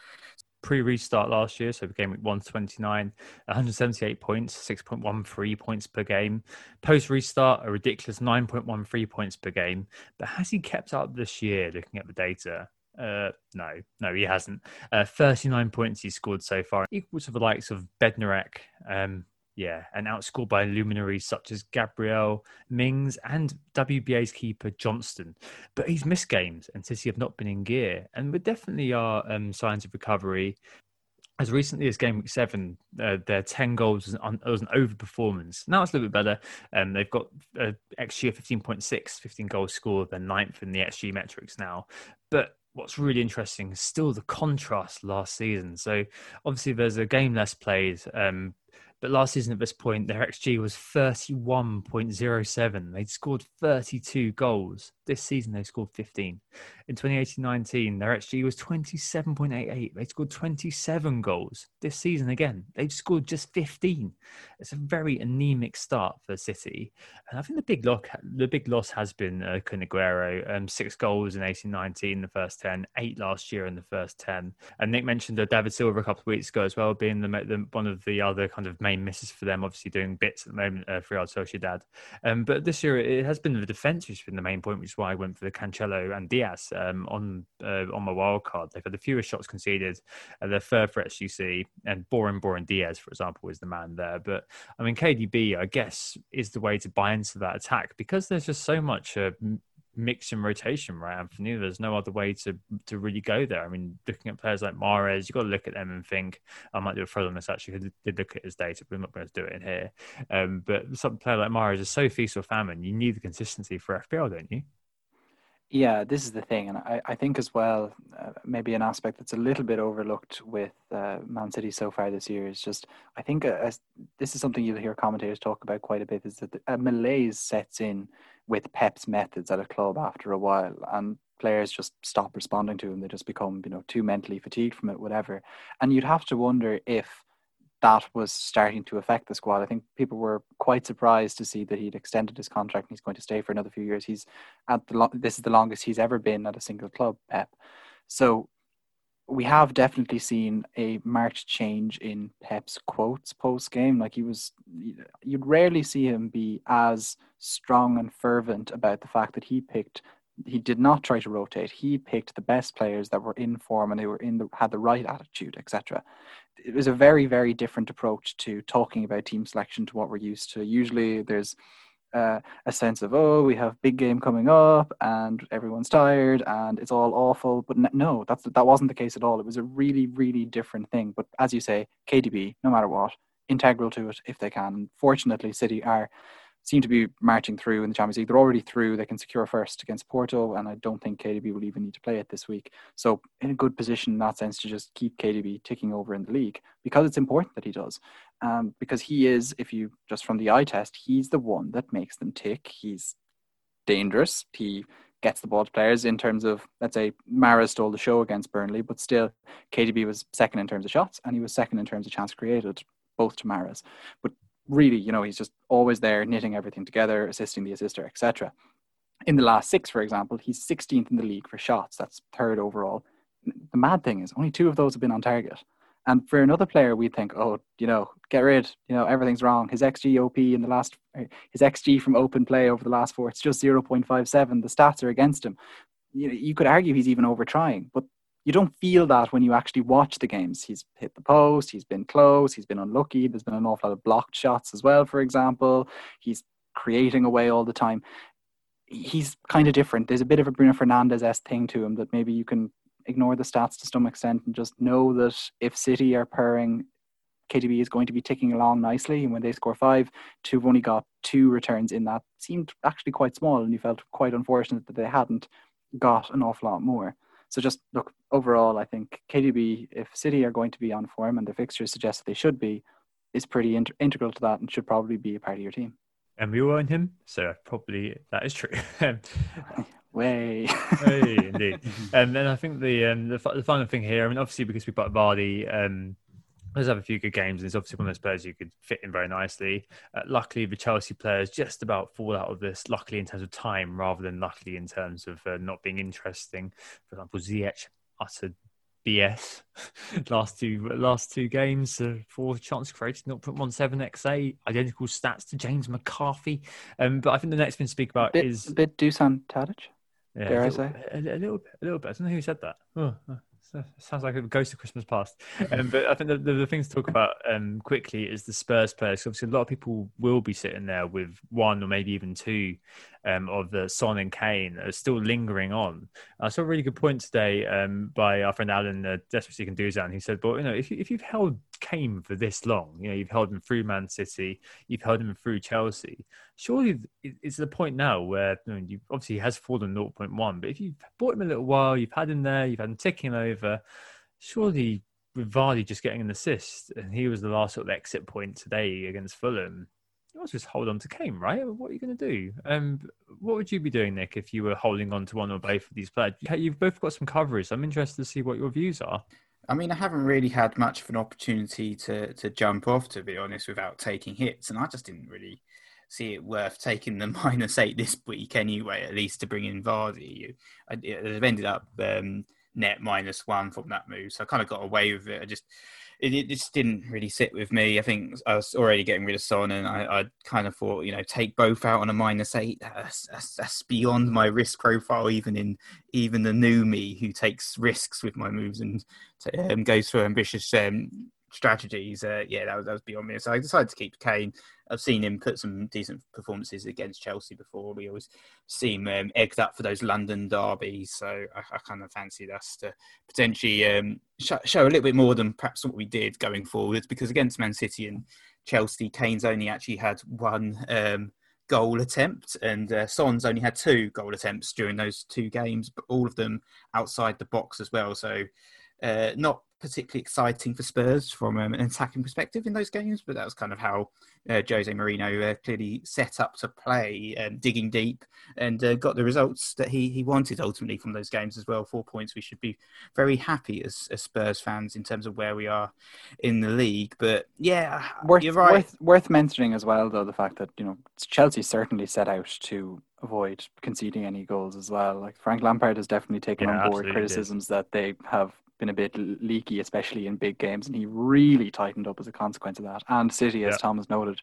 Pre restart last year, so became 129, 178 points, 6.13 points per game. Post restart, a ridiculous 9.13 points per game. But has he kept up this year, looking at the data? Uh, no, no, he hasn't. Uh, 39 points he scored so far, equal to the likes of Bednarek, um, yeah, and outscored by luminaries such as Gabriel, Mings, and WBA's keeper Johnstone. But he's missed games, and City have not been in gear. And there definitely are um, signs of recovery. As recently as game week seven, uh, their 10 goals was an, was an overperformance. Now it's a little bit better. Um, they've got uh, XG of 15.6, 15 goals scored. They're ninth in the XG metrics now. But what's really interesting is still the contrast last season. So obviously there's a game less played, um, but last season at this point, their XG was 31.07. They'd scored 32 goals. This season, they scored 15. In 2018-19, their XG was 27.88. They scored 27 goals. This season, again, they've scored just 15. It's a very anemic start for City. And I think the big loss, the big loss has been uh, Kun um, six goals in 18-19 in the first 10, eight last year in the first 10. And Nick mentioned uh, David Silva a couple of weeks ago as well, being the, the, one of the other kind of main misses for them, obviously doing bits at the moment uh, for Real Sociedad. Um, but this year, it has been the defence which has been the main point, which is why I went for the Cancelo and Dias um, on uh, on my wild card. They've had the fewest shots conceded, uh, the third threats you see, and Boring Boring Dias, for example, is the man there. But I mean, KDB, I guess, is the way to buy into that attack because there's just so much. Uh, mix and rotation, right, Anthony? There's no other way to to really go there. I mean, looking at players like Mahrez, you've got to look at them and think, I might do a throw on this actually, because did look at his data, but we're not going to do it in here. Um, but some player like Mahrez is so feast or famine, you need the consistency for FPL, don't you? Yeah, this is the thing, and I, I think as well, uh, maybe an aspect that's a little bit overlooked with uh, Man City so far this year is just I think uh, this is something you'll hear commentators talk about quite a bit is that a malaise sets in with Pep's methods at a club after a while, and players just stop responding to him. They just become you know too mentally fatigued from it, whatever. And you'd have to wonder if that was starting to affect the squad. I think people were quite surprised to see that he'd extended his contract and he's going to stay for another few years. He's at the lo- this is the longest he's ever been at a single club, Pep. So we have definitely seen a marked change in Pep's quotes post game. Like he was, you'd rarely see him be as strong and fervent about the fact that he picked. He did not try to rotate. He picked the best players that were in form and they were in the had the right attitude, etc it was a very very different approach to talking about team selection to what we're used to. Usually there's uh, a sense of oh we have big game coming up and everyone's tired and it's all awful. But no that's that wasn't the case at all. It was a really really different thing. But as you say kdb no matter what integral to it if they can. Fortunately city are seem to be marching through in the Champions League. They're already through. They can secure first against Porto, and I don't think KDB will even need to play it this week. So in a good position in that sense to just keep KDB ticking over in the league because it's important that he does. Um, because he is, if you just from the eye test, he's the one that makes them tick. He's dangerous. He gets the ball to players in terms of let's say Mahrez stole the show against Burnley, but still KDB was second in terms of shots and he was second in terms of chance created, both to Mahrez. But really, you know, he's just always there knitting everything together, assisting the assister, etc. In the last six, for example, he's 16th in the league for shots. That's third overall. The mad thing is, only two of those have been on target. And for another player, we think, oh, you know, get rid, you know, everything's wrong. His XG OP in the last, his XG from open play over the last four, it's just 0.57. The stats are against him. You, know, you could argue he's even over trying, but you don't feel that when you actually watch the games. He's hit the post, he's been close, he's been unlucky. There's been an awful lot of blocked shots as well, for example. He's creating away all the time. He's kind of different. There's a bit of a Bruno Fernandes s thing to him that maybe you can ignore the stats to some extent and just know that if City are purring, KDB is going to be ticking along nicely. And when they score five, two have only got two returns in that. Seemed actually quite small, and you felt quite unfortunate that they hadn't got an awful lot more. So just look overall, I think KDB, if City are going to be on form and the fixtures suggest that they should be, is pretty inter- integral to that and should probably be a part of your team. And we own him, so probably that is true. Way. hey, indeed. and then I think the, um, the the final thing here. I mean, obviously because we've got Vardy, um, does have a few good games, and he's obviously one of those players you could fit in very nicely. Uh, luckily, the Chelsea players just about fall out of this. Luckily, in terms of time, rather than luckily in terms of uh, not being interesting. For example, Ziyech uttered BS last two last two games. Uh, four chances created, 0.17 XA, identical stats to James McCarthy. Um, but I think the next thing to speak about bit, is a bit Dusan Tadic. Yeah, dare a little, I say a, a, little bit, a little bit. I don't know who said that. Oh, oh sounds like a ghost of Christmas past. Um, but I think the, the, the thing to talk about um, quickly is the Spurs players. Obviously, a lot of people will be sitting there with one or maybe even two um, of the Son and Kane are still lingering on. I saw a really good point today um, by our friend Alan uh, Desperately Can Do That. and He said, "But you know, if, you, if you've held Kane for this long, you know, you've held him through Man City, you've held him through Chelsea. Surely it's the point now where you know, you, obviously he has fallen 0.1, but if you've bought him a little while, you've had him there, you've had him ticking over, surely." With Vardy just getting an assist, and he was the last sort of exit point today against Fulham You must just hold on to Kane, right? What are you going to do? Um, what would you be doing, Nick, if you were holding on to one or both of these players? You've both got some coverage. I'm interested to see what your views are. I mean, I haven't really had much of an opportunity to to jump off, to be honest, without taking hits, and I just didn't really see it worth taking the minus eight this week anyway. At least to bring in Vardy, I, have ended up um, net minus one from that move, so I kind of got away with it. I just it, it, just didn't really sit with me. I think I was already getting rid of Son, and I, I kind of thought, you know, take both out on a minus eight. That's, that's, that's, beyond my risk profile, even in even the new me who takes risks with my moves and um, goes for ambitious um, strategies. Uh, yeah, that was, that was beyond me. So I decided to keep Kane. I've seen him put some decent performances against Chelsea before. We always see him um, egged up for those London derbies. So I, I kind of fancied us to potentially um, sh- show a little bit more than perhaps what we did going forwards. Because against Man City and Chelsea, Kane's only actually had one um, goal attempt, and uh, Son's only had two goal attempts during those two games, but all of them outside the box as well. So uh, not particularly exciting for Spurs from um, an attacking perspective in those games, but that was kind of how uh, Jose Mourinho uh, clearly set up to play, um, digging deep, and uh, got the results that he, he wanted ultimately from those games as well. Four points. We should be very happy as, as Spurs fans in terms of where we are in the league. But yeah, worth, you're right. Worth, worth mentioning as well, though, the fact that you know Chelsea certainly set out to avoid conceding any goals as well. Like Frank Lampard has definitely taken Yeah, on board absolutely criticisms that they have been a bit leaky, especially in big games, and he really tightened up as a consequence of that. And City, as Yeah. Tom has noted,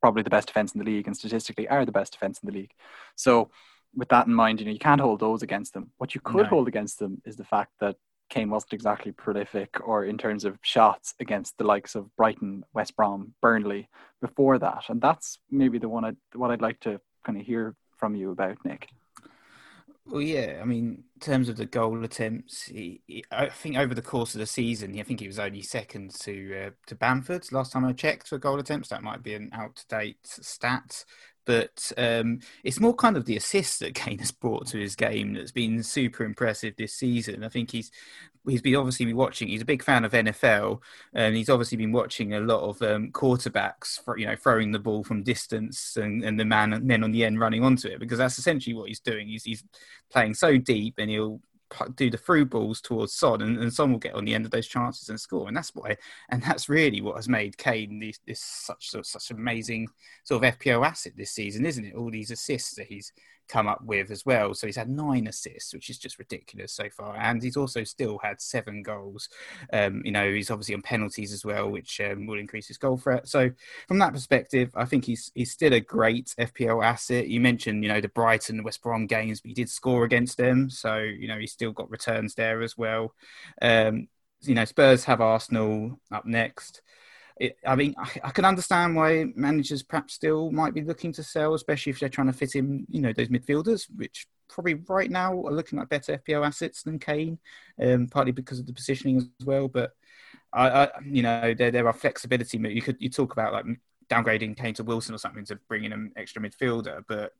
probably the best defense in the league, and statistically are the best defense in the league. So, with that in mind, you know you can't hold those against them. What you could No. hold against them is the fact that Kane wasn't exactly prolific, or in terms of shots against the likes of Brighton, West Brom, Burnley before that, and that's maybe the one I, what I'd like to kind of hear from you about, Nick. Well, yeah. I mean, in terms of the goal attempts, he, he, I think over the course of the season, I think he was only second to uh, to Bamford. Last time I checked for goal attempts, that might be an out to date stat. But um, it's more kind of the assists that Kane has brought to his game that's been super impressive this season. I think he's he's been obviously been watching. He's a big fan of NFL, and he's obviously been watching a lot of um, quarterbacks, for, you know, throwing the ball from distance and, and the man men on the end running onto it because that's essentially what he's doing. He's he's playing so deep, and he'll do the through balls towards Son, and, and Son will get on the end of those chances and score. And that's why, and that's really what has made Kane this, this such sort of, such amazing sort of FPL asset this season, isn't it? All these assists that he's come up with as well. So he's had nine assists, which is just ridiculous so far, and he's also still had seven goals. Um, you know, he's obviously on penalties as well, which um, will increase his goal threat. So from that perspective, I think he's he's still a great FPL asset. You mentioned, you know, the Brighton, West Brom games, but he did score against them, so you know he's still got returns there as well. Um, you know, Spurs have Arsenal up next. It, I mean, I, I can understand why managers perhaps still might be looking to sell, especially if they're trying to fit in, you know, those midfielders, which probably right now are looking like better FPL assets than Kane, um, partly because of the positioning as well. But I, I you know, there there are flexibility. You could you talk about like downgrading Kane to Wilson or something to bring in an extra midfielder, but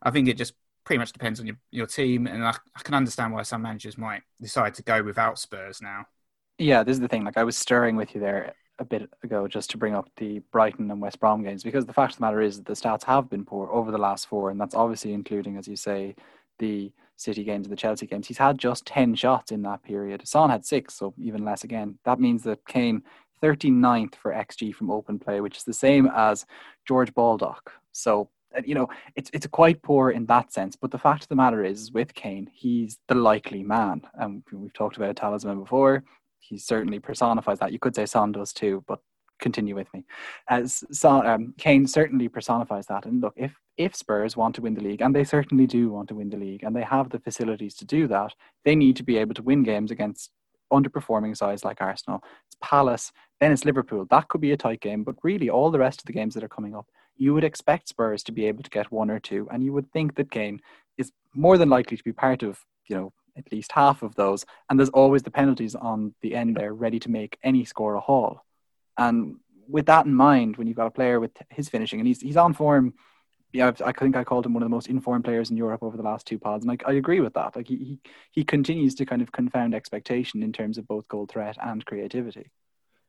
I think it just pretty much depends on your, your team, and I, I can understand why some managers might decide to go without Spurs now. Yeah, this is the thing. Like I was stirring with you there a bit ago just to bring up the Brighton and West Brom games because the fact of the matter is that the stats have been poor over the last four, and that's obviously including, as you say, the City games and the Chelsea games. He's had just 10 shots in that period. Son had six, so even less again. That means that Kane 39th for XG from open play, which is the same as George Baldock. So, you know, it's it's quite poor in that sense. But the fact of the matter is, with Kane, he's the likely man. And we've talked about a talisman before. He certainly personifies that. You could say Son does too, but continue with me. As Son, um, Kane certainly personifies that. And look, if if Spurs want to win the league, and they certainly do want to win the league, and they have the facilities to do that, they need to be able to win games against underperforming sides like Arsenal. It's Palace, then it's Liverpool. That could be a tight game, but really all the rest of the games that are coming up, you would expect Spurs to be able to get one or two, and you would think that Kane is more than likely to be part of, you know, at least half of those. And there's always the penalties on the end there, ready to make any score a haul. And with that in mind, when you've got a player with his finishing, and he's he's on form. Yeah, I think I called him one of the most informed players in Europe over the last two pods, and I, I agree with that. Like he, he he continues to kind of confound expectation in terms of both goal threat and creativity.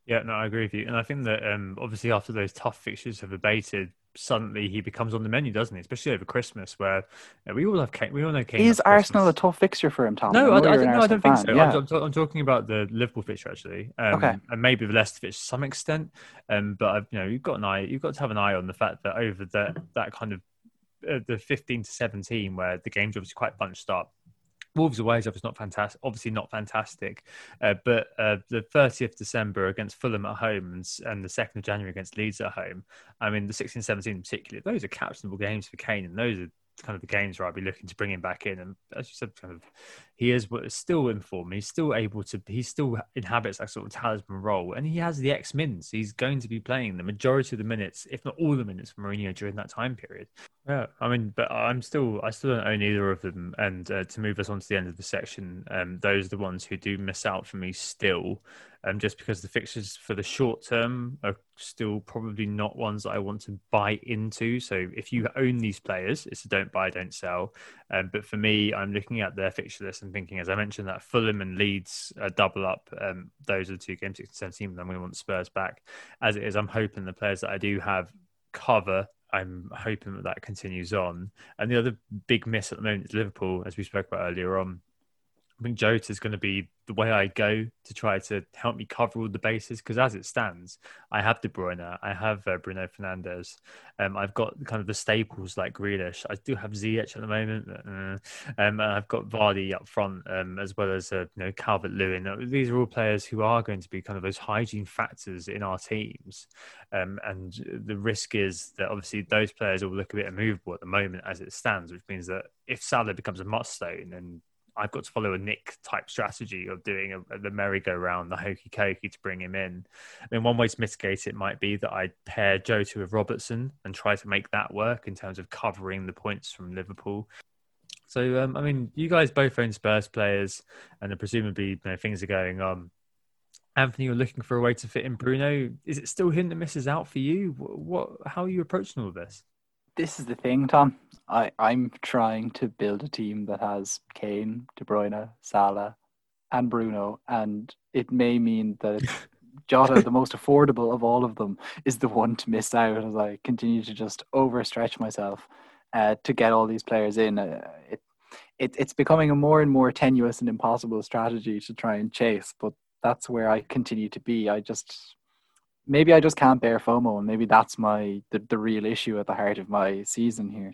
Yeah, no, I agree with you, and I think that um, obviously after those tough fixtures have abated, suddenly he becomes on the menu, doesn't he? Especially over Christmas, where uh, we all have Kane, we all know Kane. Is Arsenal a tough fixture for him, Tom? No, I, I, don't- no, I don't Arsenal think so. fan, I'm, I'm, I'm talking about the Liverpool fixture actually, um, Okay. and maybe the Leicester fixture to some extent. Um, but I've, you know, you've got an eye, you've got to have an eye on the fact that over that that kind of uh, the 15 to 17, where the game's obviously quite bunched up. Wolves away is obviously not fantastic. Obviously not fantastic, uh, but uh, the 30th December against Fulham at home and, and the 2nd of January against Leeds at home. I mean, the 16, 17 in particular, those are captainable games for Kane, and those are kind of the games where I'd be looking to bring him back in. And as you said, kind of, he is still in form. He's still able to. He still inhabits that sort of talisman role, and he has the X mins. He's going to be playing the majority of the minutes, if not all the minutes, for Mourinho during that time period. Yeah, I mean, but I'm still, I still don't own either of them. And uh, to move us on to the end of the section, um, those are the ones who do miss out for me still, um, just because the fixtures for the short term are still probably not ones that I want to buy into. So if you own these players, it's a don't buy, don't sell. Um, but for me, I'm looking at their fixture list and thinking, as I mentioned, that Fulham and Leeds uh, double up. Um, those are the two games, 16, 17, I'm going to want Spurs back. As it is, I'm hoping the players that I do have cover I'm hoping that that continues on. And the other big miss at the moment is Liverpool, as we spoke about earlier on. I think Jota is going to be the way I go to try to help me cover all the bases. Because as it stands, I have De Bruyne, I have uh, Bruno Fernandes, um, I've got kind of the staples like Grealish. I do have Ziyech at the moment, uh, um, I've got Vardy up front, um, as well as uh, you know Calvert Lewin. These are all players who are going to be kind of those hygiene factors in our teams, um, and the risk is that obviously those players will look a bit immovable at the moment as it stands, which means that if Salah becomes a must stone, then I've got to follow a Nick type strategy of doing a, a, the merry-go-round, the hokey cokey to bring him in. I mean, one way to mitigate it might be that I pair Jota with Robertson and try to make that work in terms of covering the points from Liverpool. So, um, I mean, you guys both own Spurs players, and presumably you know, things are going on. Anthony, you're looking for a way to fit in Bruno. Is it still him that misses out for you? What, what how are you approaching all this? This is the thing, Tom. I, I'm trying to build a team that has Kane, De Bruyne, Salah, and Bruno, and it may mean that Jota, the most affordable of all of them, is the one to miss out as I continue to just overstretch myself uh, to get all these players in. Uh, it, it, it's becoming a more and more tenuous and impossible strategy to try and chase, but that's where I continue to be. I just maybe I just can't bear FOMO, and maybe that's my the, the real issue at the heart of my season here.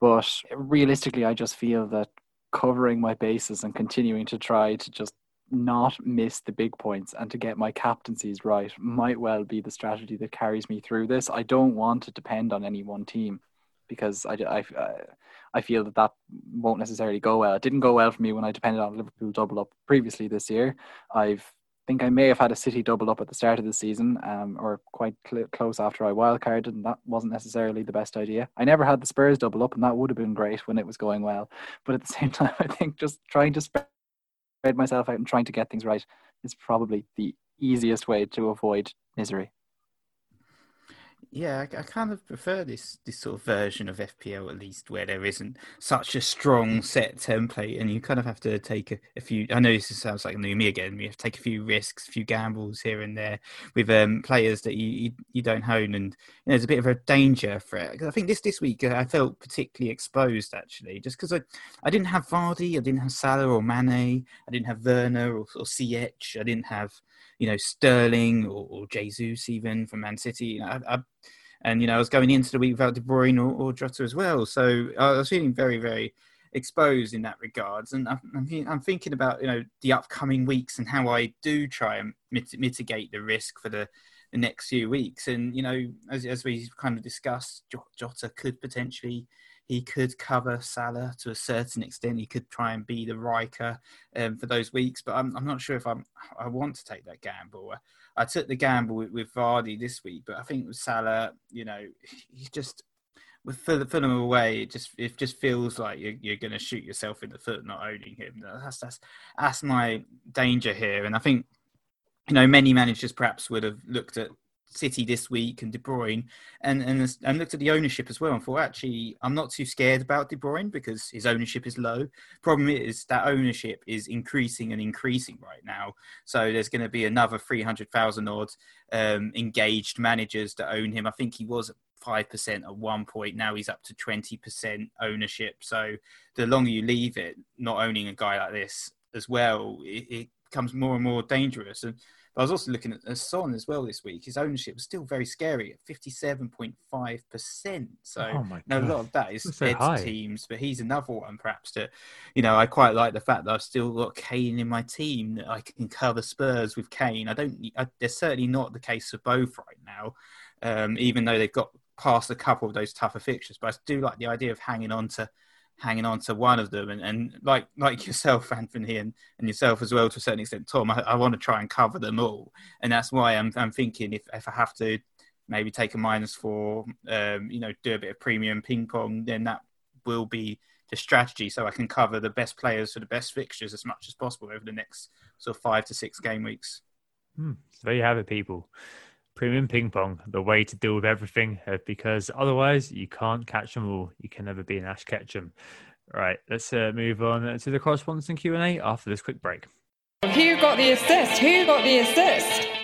But realistically, I just feel that covering my bases and continuing to try to just not miss the big points and to get my captaincies right might well be the strategy that carries me through this. I don't want to depend on any one team because I, I, I feel that that won't necessarily go well. It didn't go well for me when I depended on Liverpool double up previously this year. I've think I may have had a City double up at the start of the season, um, or quite cl- close after I wildcarded, and that wasn't necessarily the best idea. I never had the Spurs double up, and that would have been great when it was going well. But at the same time, I think just trying to spread myself out and trying to get things right is probably the easiest way to avoid misery yeah, I, I, kind of prefer this this sort of version of FPL at least, where there isn't such a strong set template, and you kind of have to take a, a few. I know this sounds like new me again. You have to take a few risks, a few gambles here and there with um, players that you, you, you don't own, and you know, there's a bit of a danger threat. I think this this week uh, I felt particularly exposed actually, just because I I didn't have Vardy, I didn't have Salah or Mane, I didn't have Werner or, or I didn't have you know Sterling or, or Jesus even from Man City. You know, I, I, and you know I was going into the week without De Bruyne or, or Jota as well, so I was feeling very very exposed in that regards. And I'm, I'm, thinking about you know the upcoming weeks and how I do try and mit- mitigate the risk for the, the next few weeks. And you know, as, as we kind of discussed, Jota could potentially he could cover Salah to a certain extent. He could try and be the Riker um, for those weeks, but I'm, I'm not sure if I'm, I want to take that gamble. I took the gamble with, with Vardy this week, but I think with Salah, you know, he's just with Fulham away, it just it just feels like you're, you're going to shoot yourself in the foot not owning him. That's that's that's my danger here, and I think you know many managers perhaps would have looked at City this week and De Bruyne, and and and looked at the ownership as well, and thought actually I'm not too scared about De Bruyne because his ownership is low. Problem is that ownership is increasing and increasing right now, so there's going to be another three hundred thousand odd um, engaged managers that own him. I think he was five percent at one point. Now he's up to twenty percent ownership. So the longer you leave it, not owning a guy like this as well, it, it becomes more and more dangerous. And but I was also looking at Son as well this week. His ownership was still very scary at 57.5%. So oh now, a lot of that is so teams, but he's another one perhaps that, you know, I quite like the fact that I've still got Kane in my team that I can cover Spurs with Kane. I don't, I, they're certainly not the case for both right now, um, even though they've got past a couple of those tougher fixtures. But I do like the idea of hanging on to hanging on to one of them. And, and like like yourself, Anthony, and, and yourself as well to a certain extent, Tom, I, I want to try and cover them all. And that's why I'm, I'm thinking if, if I have to maybe take a minus four, um, you know, do a bit of premium ping pong, then that will be the strategy. So I can cover the best players for the best fixtures as much as possible over the next sort of five to six game weeks. Hmm. So there you have it, people. Premium ping pong, the way to deal with everything, uh, because otherwise you can't catch them all. You can never be an Ash Ketchum. Right, let's uh, move on to the correspondence and Q and A after this quick break. Who got the assist? Who got the assist?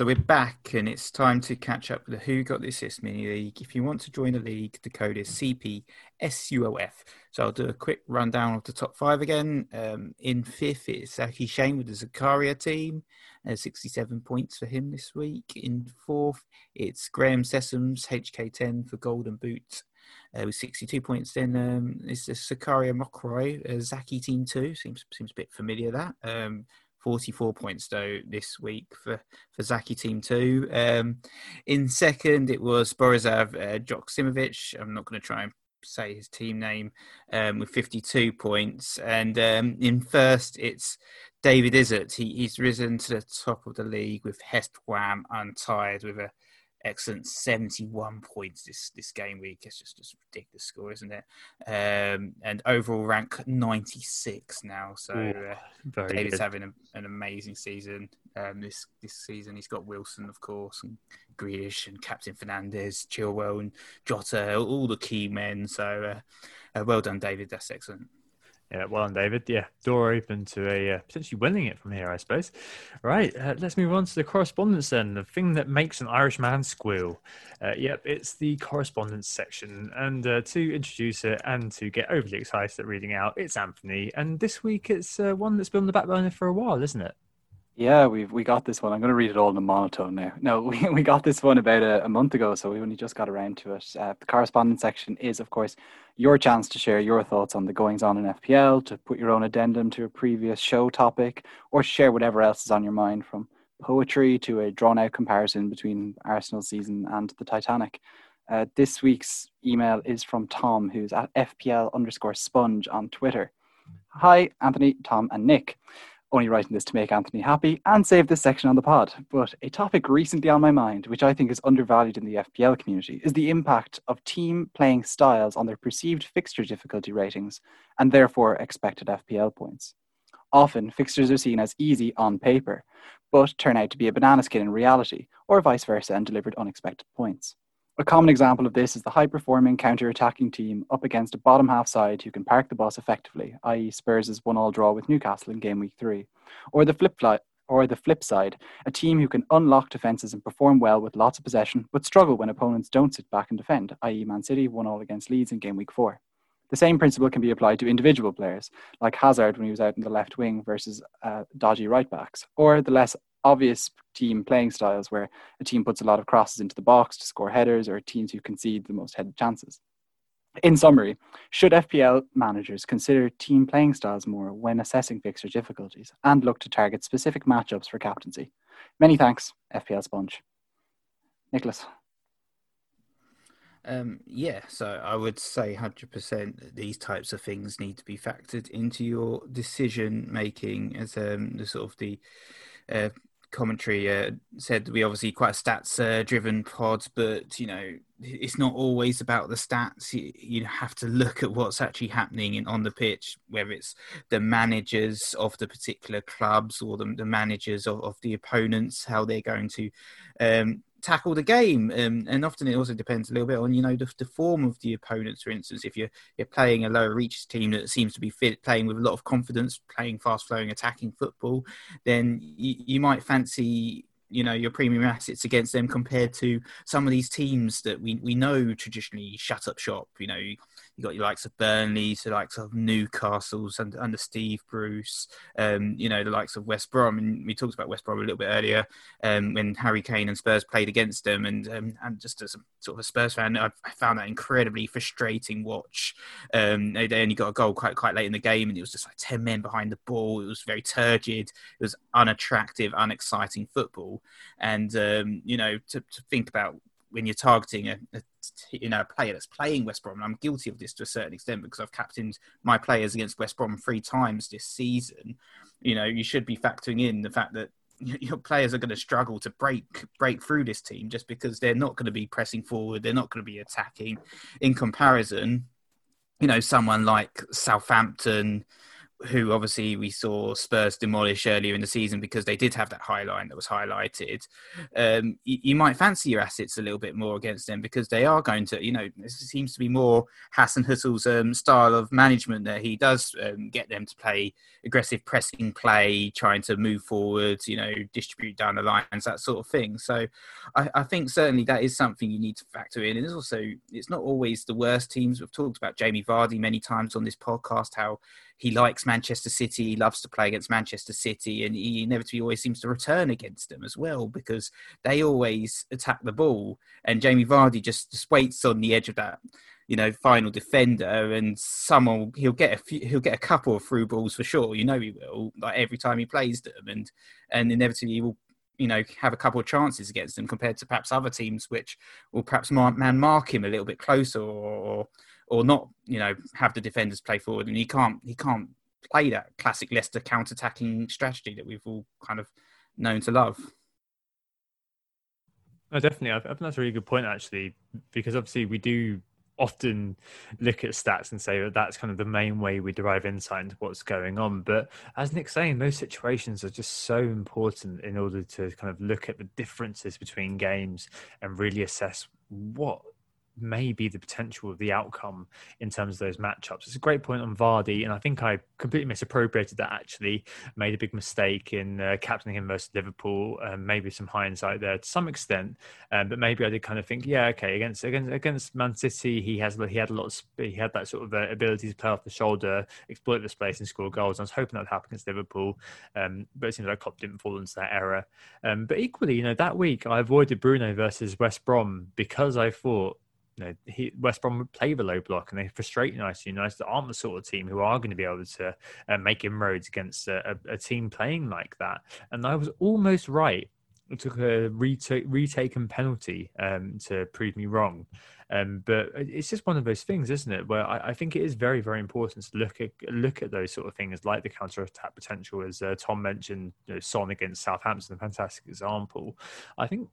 So we're back, and it's time to catch up with the Who Got the Assist mini league. If you want to join the league, the code is CPSUOF. So I'll do a quick rundown of the top five again. Um, in fifth, it's Zaki Shane with the Zakaria team, uh, 67 points for him this week. In fourth, it's Graham Sessoms, HK10 for Golden Boot. Uh, with 62 points, then um, it's the Sakaria Mokroy, uh, Zaki Team 2. Seems seems a bit familiar that. Um, 44 points though this week for for Zaki Team Two. Um, in second, it was Borisav uh, Joksimovic. I'm not going to try and say his team name um, with 52 points, and um, in first, it's David Izzard. He, he's risen to the top of the league with Hest Wham untied with a excellent 71 points this this game week. It's just just ridiculous score, isn't it? Um, and overall rank 96 now. So uh, David's good. having a, an amazing season um, this this season. He's got Wilson, of course, and Grealish and Captain Fernandes, Chilwell and Jota, all the key men. So uh, uh, well done, David. That's excellent. Yeah, well done, David. Yeah, door open to a uh, potentially winning it from here, I suppose. Right, uh, let's move on to the correspondence then. The thing that makes an Irish man squeal. Uh, yep, it's the correspondence section. And uh, to introduce it and to get overly excited at reading out, it's Anthony. And this week it's uh, one that's been on the back burner for a while, isn't it? Yeah, we've we got this one. I'm going to read it all in a monotone now. No, we, we got this one about a, a month ago, so we only just got around to it. Uh, the correspondence section is, of course, your chance to share your thoughts on the goings on in FPL, to put your own addendum to a previous show topic, or share whatever else is on your mind from poetry to a drawn out comparison between Arsenal season and the Titanic. Uh, this week's email is from Tom, who's at FPL underscore sponge on Twitter. Hi, Anthony, Tom, and Nick only writing this to make Anthony happy and save this section on the pod. But a topic recently on my mind, which I think is undervalued in the FPL community, is the impact of team playing styles on their perceived fixture difficulty ratings and therefore expected FPL points. Often, fixtures are seen as easy on paper, but turn out to be a banana skin in reality, or vice versa, and delivered unexpected points. A common example of this is the high performing counter attacking team up against a bottom half side who can park the bus effectively, i.e., Spurs' one all draw with Newcastle in game week three. Or the flip or the flip side, a team who can unlock defences and perform well with lots of possession, but struggle when opponents don't sit back and defend, i.e., Man City one all against Leeds in game week four. The same principle can be applied to individual players, like Hazard when he was out in the left wing versus uh, dodgy right backs, or the less obvious team playing styles where a team puts a lot of crosses into the box to score headers or teams who concede the most headed chances. In summary, should FPL managers consider team playing styles more when assessing fixture difficulties and look to target specific matchups for captaincy? Many thanks, FPL Sponge. Nicholas. Um, yeah, so I would say 100% these types of things need to be factored into your decision making as um, the sort of the uh, commentary uh, said we obviously quite a stats uh, driven pod, but you know it's not always about the stats. You, you, have to look at what's actually happening in, on the pitch, whether it's the managers of the particular clubs or the, the managers of, of, the opponents, how they're going to um, tackle the game. Um, and often it also depends a little bit on, you know, the, the, form of the opponents. For instance, if you're, you're playing a lower reach team that seems to be fit, playing with a lot of confidence, playing fast flowing, attacking football, then you, you might fancy you know your premium assets against them compared to some of these teams that we, we know traditionally shut up shop you know you got your likes of Burnley, the likes of Newcastle's under, under Steve Bruce, um, you know, the likes of West Brom. And we talked about West Brom a little bit earlier um, when Harry Kane and Spurs played against them. And um, and just as a sort of a Spurs fan, I, I found that incredibly frustrating watch. Um, they, they only got a goal quite quite late in the game, and it was just like ten men behind the ball. It was very turgid. It was unattractive, unexciting football. And um, you know, to, to think about when you're targeting a, a you know a player that's playing West Brom, and I'm guilty of this to a certain extent because I've captained my players against West Brom three times this season. You know, you should be factoring in the fact that your players are going to struggle to break break through this team just because they're not going to be pressing forward, they're not going to be attacking. In comparison, you know, someone like Southampton, who obviously we saw Spurs demolish earlier in the season because they did have that high line that was highlighted. Um, you, you, might fancy your assets a little bit more against them because they are going to, you know, this seems to be more Hasenhüttl's um, style of management that he does um, get them to play aggressive pressing play, trying to move forward, you know, distribute down the lines, that sort of thing. So I, I think certainly that is something you need to factor in. And it's also, it's not always the worst teams. We've talked about Jamie Vardy many times on this podcast, how he likes Manchester City. He loves to play against Manchester City, and he inevitably always seems to return against them as well because they always attack the ball. And Jamie Vardy just, just waits on the edge of that, you know, final defender, and someone he'll get a few, he'll get a couple of through balls for sure. You know, he will like every time he plays them, and and inevitably he will you know have a couple of chances against them compared to perhaps other teams which will perhaps man mark him a little bit closer or, or not, you know, have the defenders play forward, and he can't he can't play that classic Leicester counter-attacking strategy that we've all kind of known to love. No, definitely. I think that's a really good point, actually, because obviously we do often look at stats and say that that's kind of the main way we derive insight into what's going on. But as Nick's saying, those situations are just so important in order to kind of look at the differences between games and really assess what may be the potential of the outcome in terms of those matchups. It's a great point on Vardy, and I think I completely misappropriated that. Actually, made a big mistake in uh, captaining him versus Liverpool. Um, maybe some hindsight there to some extent, um, but maybe I did kind of think, yeah, okay, against against against Man City, he has he had a lot of he had that sort of uh, ability to play off the shoulder, exploit the space, and score goals. I was hoping that would happen against Liverpool, um, but it seems like Klopp didn't fall into that error. Um, but equally, you know, that week I avoided Bruno versus West Brom because I thought you know, he, West Brom would play the low block and they frustrate United. United aren't the sort of team who are going to be able to uh, make inroads against a, a, a, team playing like that. And I was almost right. It took a retake, retaken penalty um, to prove me wrong. Um, but it's just one of those things, isn't it? Where I, I, think it is very, very important to look at look at those sort of things, like the counter attack potential, as uh, Tom mentioned. You know, Son against Southampton, a fantastic example. I think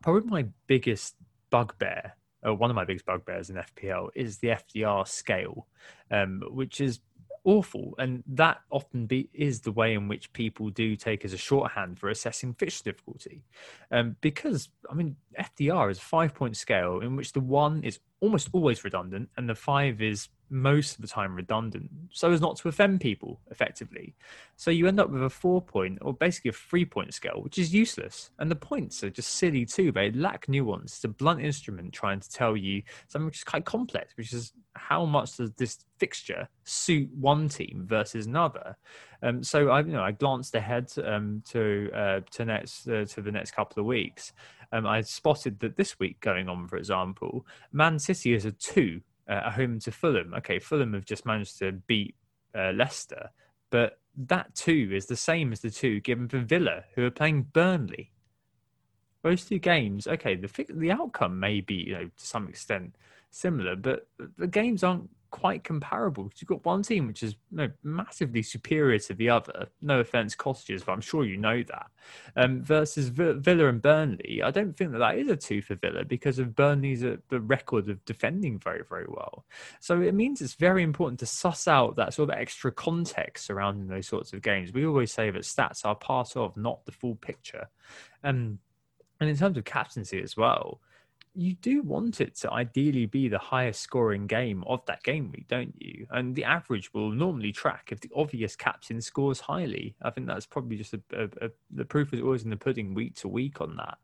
probably my biggest bugbear uh, one of my biggest bugbears in FPL is the FDR scale, um, which is awful, and that often be, is the way in which people do take as a shorthand for assessing fixture difficulty, um, because I mean FDR is a five point scale in which the one is almost always redundant and the five is most of the time redundant so as not to offend people effectively. So you end up with a four point or basically a three point scale which is useless. And the points are just silly too. They lack nuance. It's a blunt instrument trying to tell you something which is quite complex which is how much does this fixture suit one team versus another? Um, so I, you know, I glanced ahead um, to uh, to next uh, to the next couple of weeks. Um, I spotted that this week going on, for example, Man City is a two uh, at home to Fulham. Okay, Fulham have just managed to beat uh, Leicester, but that two is the same as the two given for Villa, who are playing Burnley. Those two games, okay, the the outcome may be, you know, to some extent similar, but the games aren't quite comparable because you've got one team which is you know, massively superior to the other. No offense, cottages, but I'm sure you know that. Um, versus v- Villa and Burnley, I don't think that that is a two for Villa because of Burnley's uh, the record of defending very, very well. So it means it's very important to suss out that sort of extra context surrounding those sorts of games. We always say that stats are part of, not the full picture. Um, and in terms of captaincy as well, you do want it to ideally be the highest scoring game of that game week, don't you? And the average will normally track if the obvious captain scores highly. I think that's probably just a, a, a, the proof is always in the pudding week to week on that.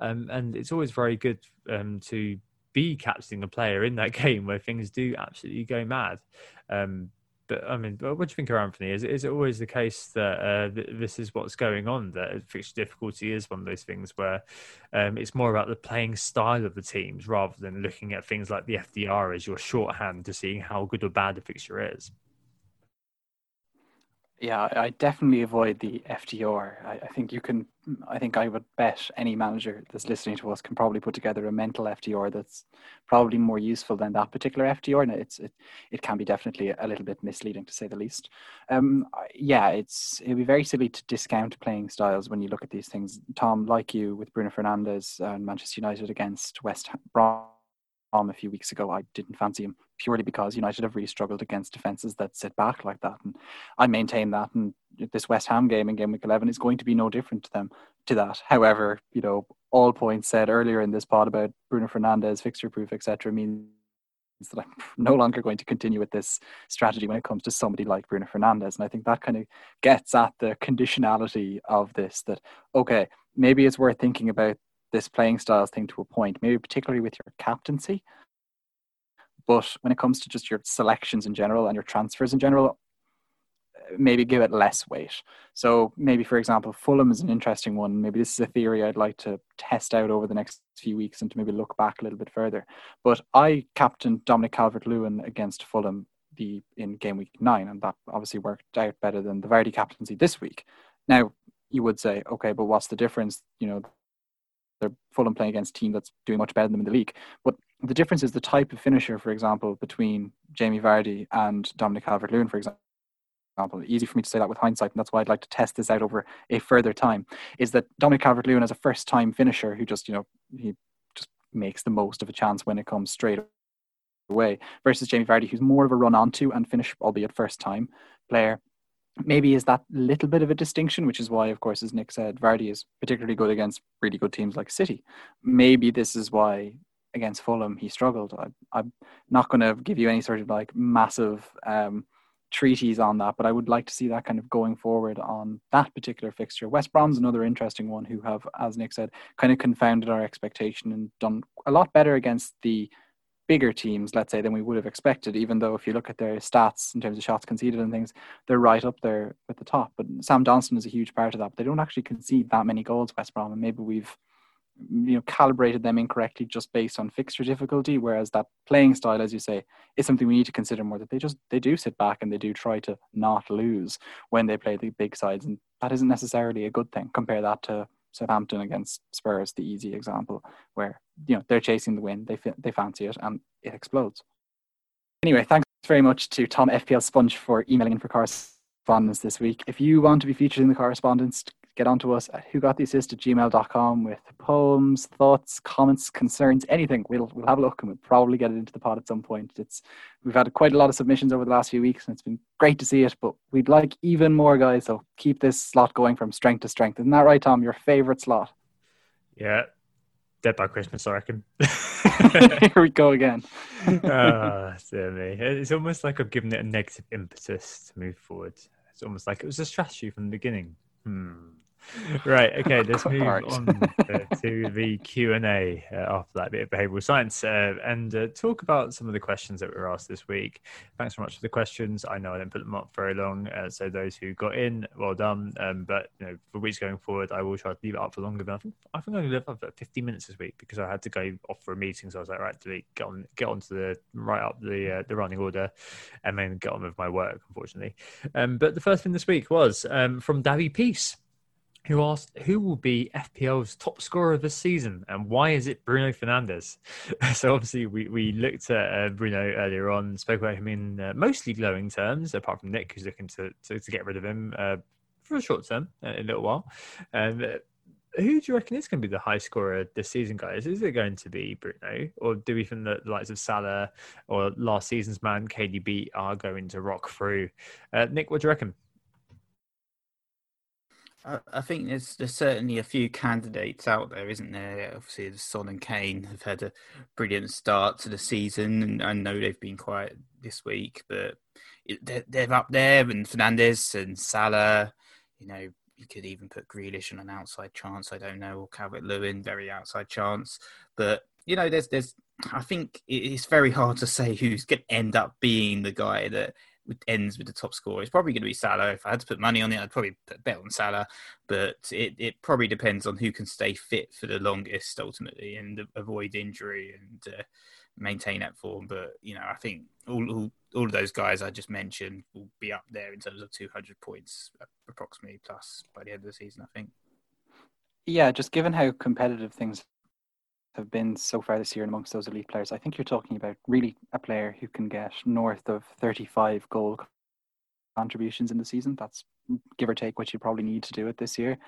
Um, and it's always very good um, to be captaining a player in that game where things do absolutely go mad. Um, but I mean, what do you think Anthony? Is is it always the case that uh, this is what's going on? That fixture difficulty is one of those things where um, it's more about the playing style of the teams rather than looking at things like the FDR as your shorthand to seeing how good or bad a fixture is. Yeah, I definitely avoid the FDR. I, I, think you can. I think I would bet any manager that's listening to us can probably put together a mental FDR that's probably more useful than that particular FDR. And it's it, it can be definitely a little bit misleading to say the least. Um, yeah, it's it'd be very silly to discount playing styles when you look at these things. Tom, like you with Bruno Fernandes and Manchester United against West Brom a few weeks ago, I didn't fancy him purely because United have really struggled against defenses that sit back like that. And I maintain that. And this West Ham game in game week 11 is going to be no different to them to that. However, you know, all points said earlier in this pod about Bruno Fernandes, fixture proof, etc., means that I'm no longer going to continue with this strategy when it comes to somebody like Bruno Fernandes. And I think that kind of gets at the conditionality of this that, okay, maybe it's worth thinking about this playing styles thing to a point, maybe particularly with your captaincy. But when it comes to just your selections in general and your transfers in general, maybe give it less weight. So maybe, for example, Fulham is an interesting one. Maybe this is a theory I'd like to test out over the next few weeks and to maybe look back a little bit further. But I captained Dominic Calvert-Lewin against Fulham the in game week nine, and that obviously worked out better than the Vardy captaincy this week. Now you would say, okay, but what's the difference? You know, they're Fulham playing against a team that's doing much better than them in the league. But the difference is the type of finisher, for example, between Jamie Vardy and Dominic Calvert-Lewin, for example. Easy for me to say that with hindsight, and that's why I'd like to test this out over a further time. Is that Dominic Calvert-Lewin as a first-time finisher who just, you know, he just makes the most of a chance when it comes straight away, versus Jamie Vardy, who's more of a run onto and finish, albeit first-time player maybe is that a little bit of a distinction, which is why, of course, as Nick said, Vardy is particularly good against really good teams like City. Maybe this is why against Fulham he struggled. I, am not going to give you any sort of like massive um, treaties on that, but I would like to see that kind of going forward on that particular fixture. West Brom's another interesting one who have, as Nick said, kind of confounded our expectation and done a lot better against the bigger teams, let's say, than we would have expected, even though if you look at their stats in terms of shots conceded and things, they're right up there at the top. But Sam Johnstone is a huge part of that. But they don't actually concede that many goals, West Brom, and maybe we've you know calibrated them incorrectly just based on fixture difficulty whereas that playing style as you say is something we need to consider more that they just they do sit back and they do try to not lose when they play the big sides and that isn't necessarily a good thing compare that to Southampton against Spurs, the easy example, where you know they're chasing the win, they they fancy it, and it explodes. Anyway, thanks very much to Tom FPL Sponge for emailing in for correspondence this week. If you want to be featured in the correspondence, get on to us at who got the assist at gmail.com with poems, thoughts, comments, concerns, anything. We'll we'll have a look and we'll probably get it into the pod at some point. It's we've had quite a lot of submissions over the last few weeks and it's been great to see it, but we'd like even more guys. So keep this slot going from strength to strength. Isn't that right, Tom? Your favorite slot? Yeah. Dead by Christmas, I reckon. Here we go again. oh, me. It's almost like I've given it a negative impetus to move forward. It's almost like it was a strategy from the beginning. Hmm. Right. Okay. Let's move on to the Q and A uh, after that bit of behavioural science, uh, and uh, talk about some of the questions that were asked this week. Thanks very much for the questions. I know I didn't put them up very long, uh, so those who got in, well done. Um, but you know, for weeks going forward, I will try to leave it up for longer. But I think I think I only left up for 15 minutes this week because I had to go off for a meeting. So I was like, right, delete, get on, get onto the right up the uh, the running order, and then get on with my work. Unfortunately, um, but the first thing this week was um, from Davy Peace who asked who will be FPL's top scorer this season and why is it Bruno Fernandes? so obviously we, we looked at uh, Bruno earlier on, spoke about him in uh, mostly glowing terms, apart from Nick who's looking to, to, to get rid of him uh, for a short term, uh, a little while. Um, who do you reckon is going to be the high scorer this season, guys? Is it going to be Bruno, or do we think that the likes of Salah or last season's man KDB are going to rock through? Uh, Nick, what do you reckon? I think there's there's certainly a few candidates out there, isn't there? Obviously, Son and Kane have had a brilliant start to the season, and I know they've been quiet this week, but they're, they're up there. And Fernandes and Salah, you know, you could even put Grealish on an outside chance. I don't know, or Calvert Lewin, very outside chance. But you know, there's there's. I think it's very hard to say who's going to end up being the guy that ends with the top score. It's probably going to be Salah. If I had to put money on it, I'd probably bet on Salah. But it, it probably depends on who can stay fit for the longest ultimately and avoid injury and uh, maintain that form. But you know, I think all, all all of those guys I just mentioned will be up there in terms of 200 points approximately plus by the end of the season. I think. Yeah, just given how competitive things have been so far this year and amongst those elite players, I think you're talking about really a player who can get north of 35 goal contributions in the season. That's give or take what you probably need to do it this year.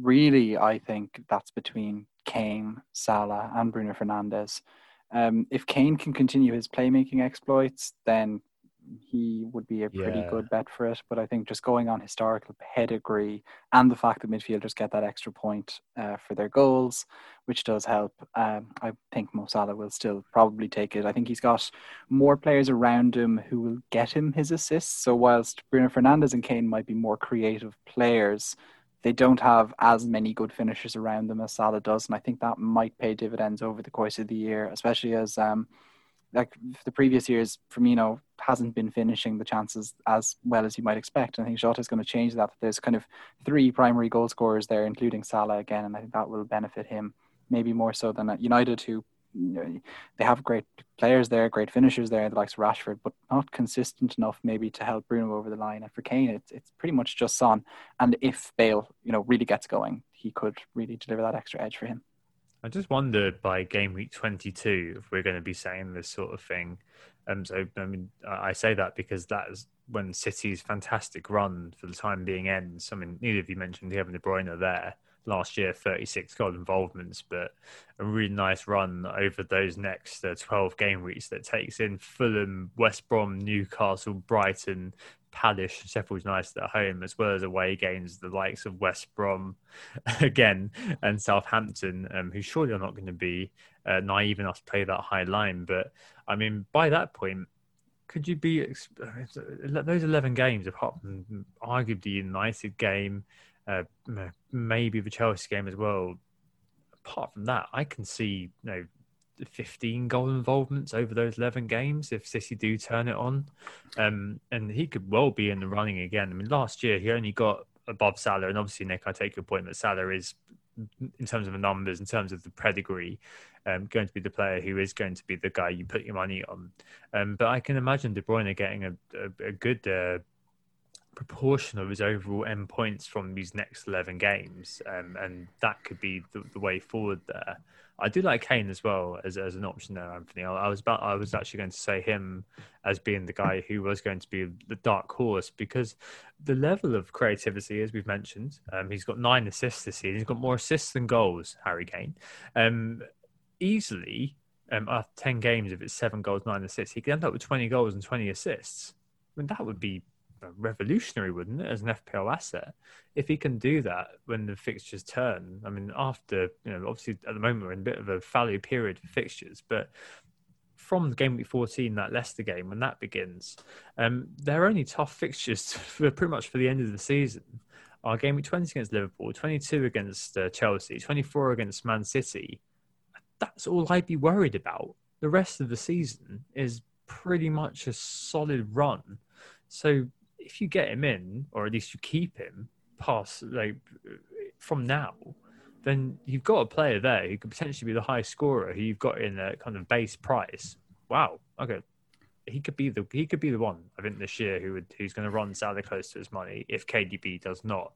Really, I think that's between Kane, Salah, and Bruno Fernandes. Um, if Kane can continue his playmaking exploits, then he would be a pretty Yeah. good bet for it. But I think just going on historical pedigree and the fact that midfielders get that extra point uh, for their goals, which does help, um, I think Mo Salah will still probably take it. I think he's got more players around him who will get him his assists. So whilst Bruno Fernandes and Kane might be more creative players, they don't have as many good finishers around them as Salah does, and I think that might pay dividends over the course of the year, especially as um, like the previous years, Firmino hasn't been finishing the chances as well as you might expect. And I think Jota is going to change that. There's kind of three primary goal scorers there, including Salah again, and I think that will benefit him maybe more so than at United, who you know, they have great players there, great finishers there, the likes of Rashford, but not consistent enough maybe to help Bruno over the line. And for Kane, it's it's pretty much just Son. And if Bale, you know, really gets going, he could really deliver that extra edge for him. I just wondered by game week 22 if we're going to be saying this sort of thing. Um, so, I mean, I say that because that is when City's fantastic run for the time being ends. I mean, neither of you mentioned Kevin De Bruyne there last year, 36 goal involvements, but a really nice run over those next uh, 12 game weeks that takes in Fulham, West Brom, Newcastle, Brighton, Palace, Sheffield United at home, as well as away games, the likes of West Brom again and Southampton, um, who surely are not going to be uh, naive enough to play that high line. But I mean, by that point, could you be those 11 games, apart from arguably the United game, uh, maybe the Chelsea game as well? Apart from that, I can see you know 15 goal involvements over those 11 games if City do turn it on. Um, and he could well be in the running again. I mean, last year he only got above Salah, and obviously, Nick, I take your point that Salah is, in terms of the numbers, in terms of the pedigree, um, going to be the player who is going to be the guy you put your money on. Um, but I can imagine De Bruyne getting a, a, a good uh, proportion of his overall end points from these next 11 games, um, and that could be the, the way forward there. I do like Kane as well as, as an option there, Anthony. I, I was about I was actually going to say him as being the guy who was going to be the dark horse because the level of creativity, as we've mentioned, um, he's got nine assists this season. He's got more assists than goals, Harry Kane. Um, easily, um, after ten games, if it's seven goals, nine assists, he could end up with twenty goals and twenty assists. I mean, that would be revolutionary, wouldn't it, as an FPL asset? If he can do that when the fixtures turn, I mean, after you know, obviously at the moment we're in a bit of a fallow period for fixtures, but from game week 14, that Leicester game, when that begins, um, they're only tough fixtures for pretty much for the end of the season. Our game week 20 against Liverpool, 22 against uh, Chelsea, 24 against Man City. That's all I'd be worried about. The rest of the season is pretty much a solid run. So if you get him in, or at least you keep him past like from now, then you've got a player there who could potentially be the high scorer who you've got in a kind of base price. Wow. Okay. He could be the he could be the one I think this year who would who's going to run Salah close to his money if KDB does not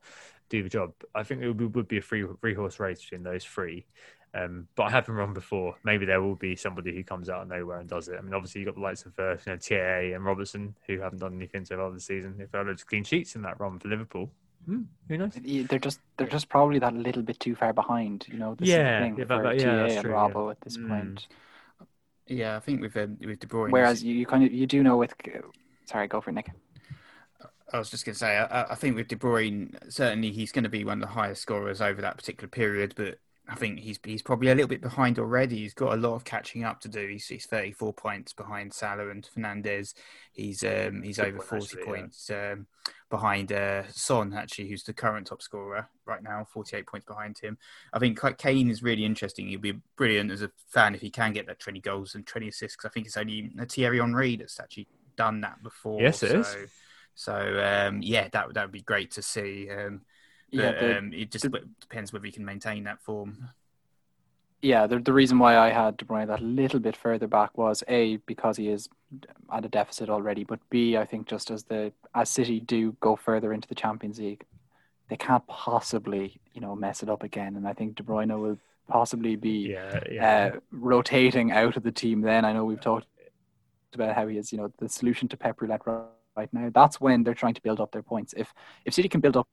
do the job. I think it would, would be a free free horse race between those three. Um, but I haven't run before. Maybe there will be somebody who comes out of nowhere and does it. I mean, obviously you've got the likes of uh, you know, TAA and Robertson who haven't done anything so far this season. If there are loads of clean sheets in that run for Liverpool, hmm, who knows? They're just they're just probably that little bit too far behind. You know, this Yeah, is the thing yeah, for but- yeah, TA that's and true, Robbo yeah. at this Mm. point. Yeah, I think with um, with De Bruyne. Whereas you, you kind of you do know with sorry, go for it, Nick. I was just going to say, I, I think with De Bruyne, certainly he's going to be one of the highest scorers over that particular period, but I think he's he's probably a little bit behind already. He's got a lot of catching up to do. He's, he's 34 points behind Salah and Fernandes. He's um, he's Good over point, 40 actually, yeah. points um, behind uh, Son, actually, who's the current top scorer right now, 48 points behind him. I think Kane is really interesting. He'll be brilliant as a fan if he can get that 20 goals and 20 assists. 'cause I think it's only Thierry Henry that's actually done that before. Yes, it so, is. So um, yeah, that that would be great to see. Um, Yeah, but the- um, it just depends whether he can maintain that form. Yeah, the, the reason why I had De Bruyne that little bit further back was A, because he is at a deficit already, but B, I think just as the as City do go further into the Champions League, they can't possibly, you know, mess it up again. And I think De Bruyne will possibly be Yeah, yeah. uh, rotating out of the team then. I know we've talked about how he is, you know, the solution to Pep Roulette right now. That's when they're trying to build up their points. If if City can build up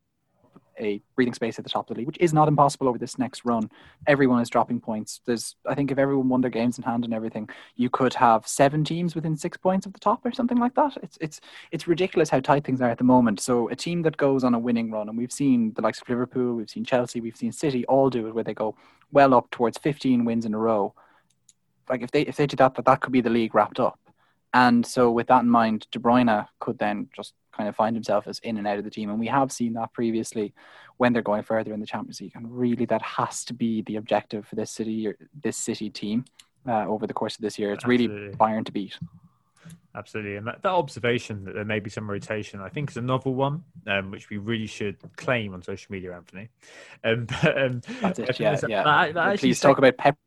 a breathing space at the top of the league, which is not impossible over this next run, everyone is dropping points. There's, I think, if everyone won their games in hand and everything, you could have seven teams within six points of the top or something like that. It's it's it's ridiculous how tight things are at the moment. So a team that goes on a winning run, and we've seen the likes of Liverpool, we've seen Chelsea, we've seen City all do it, where they go well up towards 15 wins in a row. Like if they if they do that, that that could be the league wrapped up. And so with that in mind, De Bruyne could then just kind of find himself as in and out of the team. And we have seen that previously when they're going further in the Champions League. And really that has to be the objective for this city or this city team uh, over the course of this year. It's really Absolutely. Bayern to beat. Absolutely, and that, that observation that there may be some rotation, I think, is a novel one, um, which we really should claim on social media, Anthony. Um, but, um, That's it. Yeah, yeah. that- that Please talk about Pep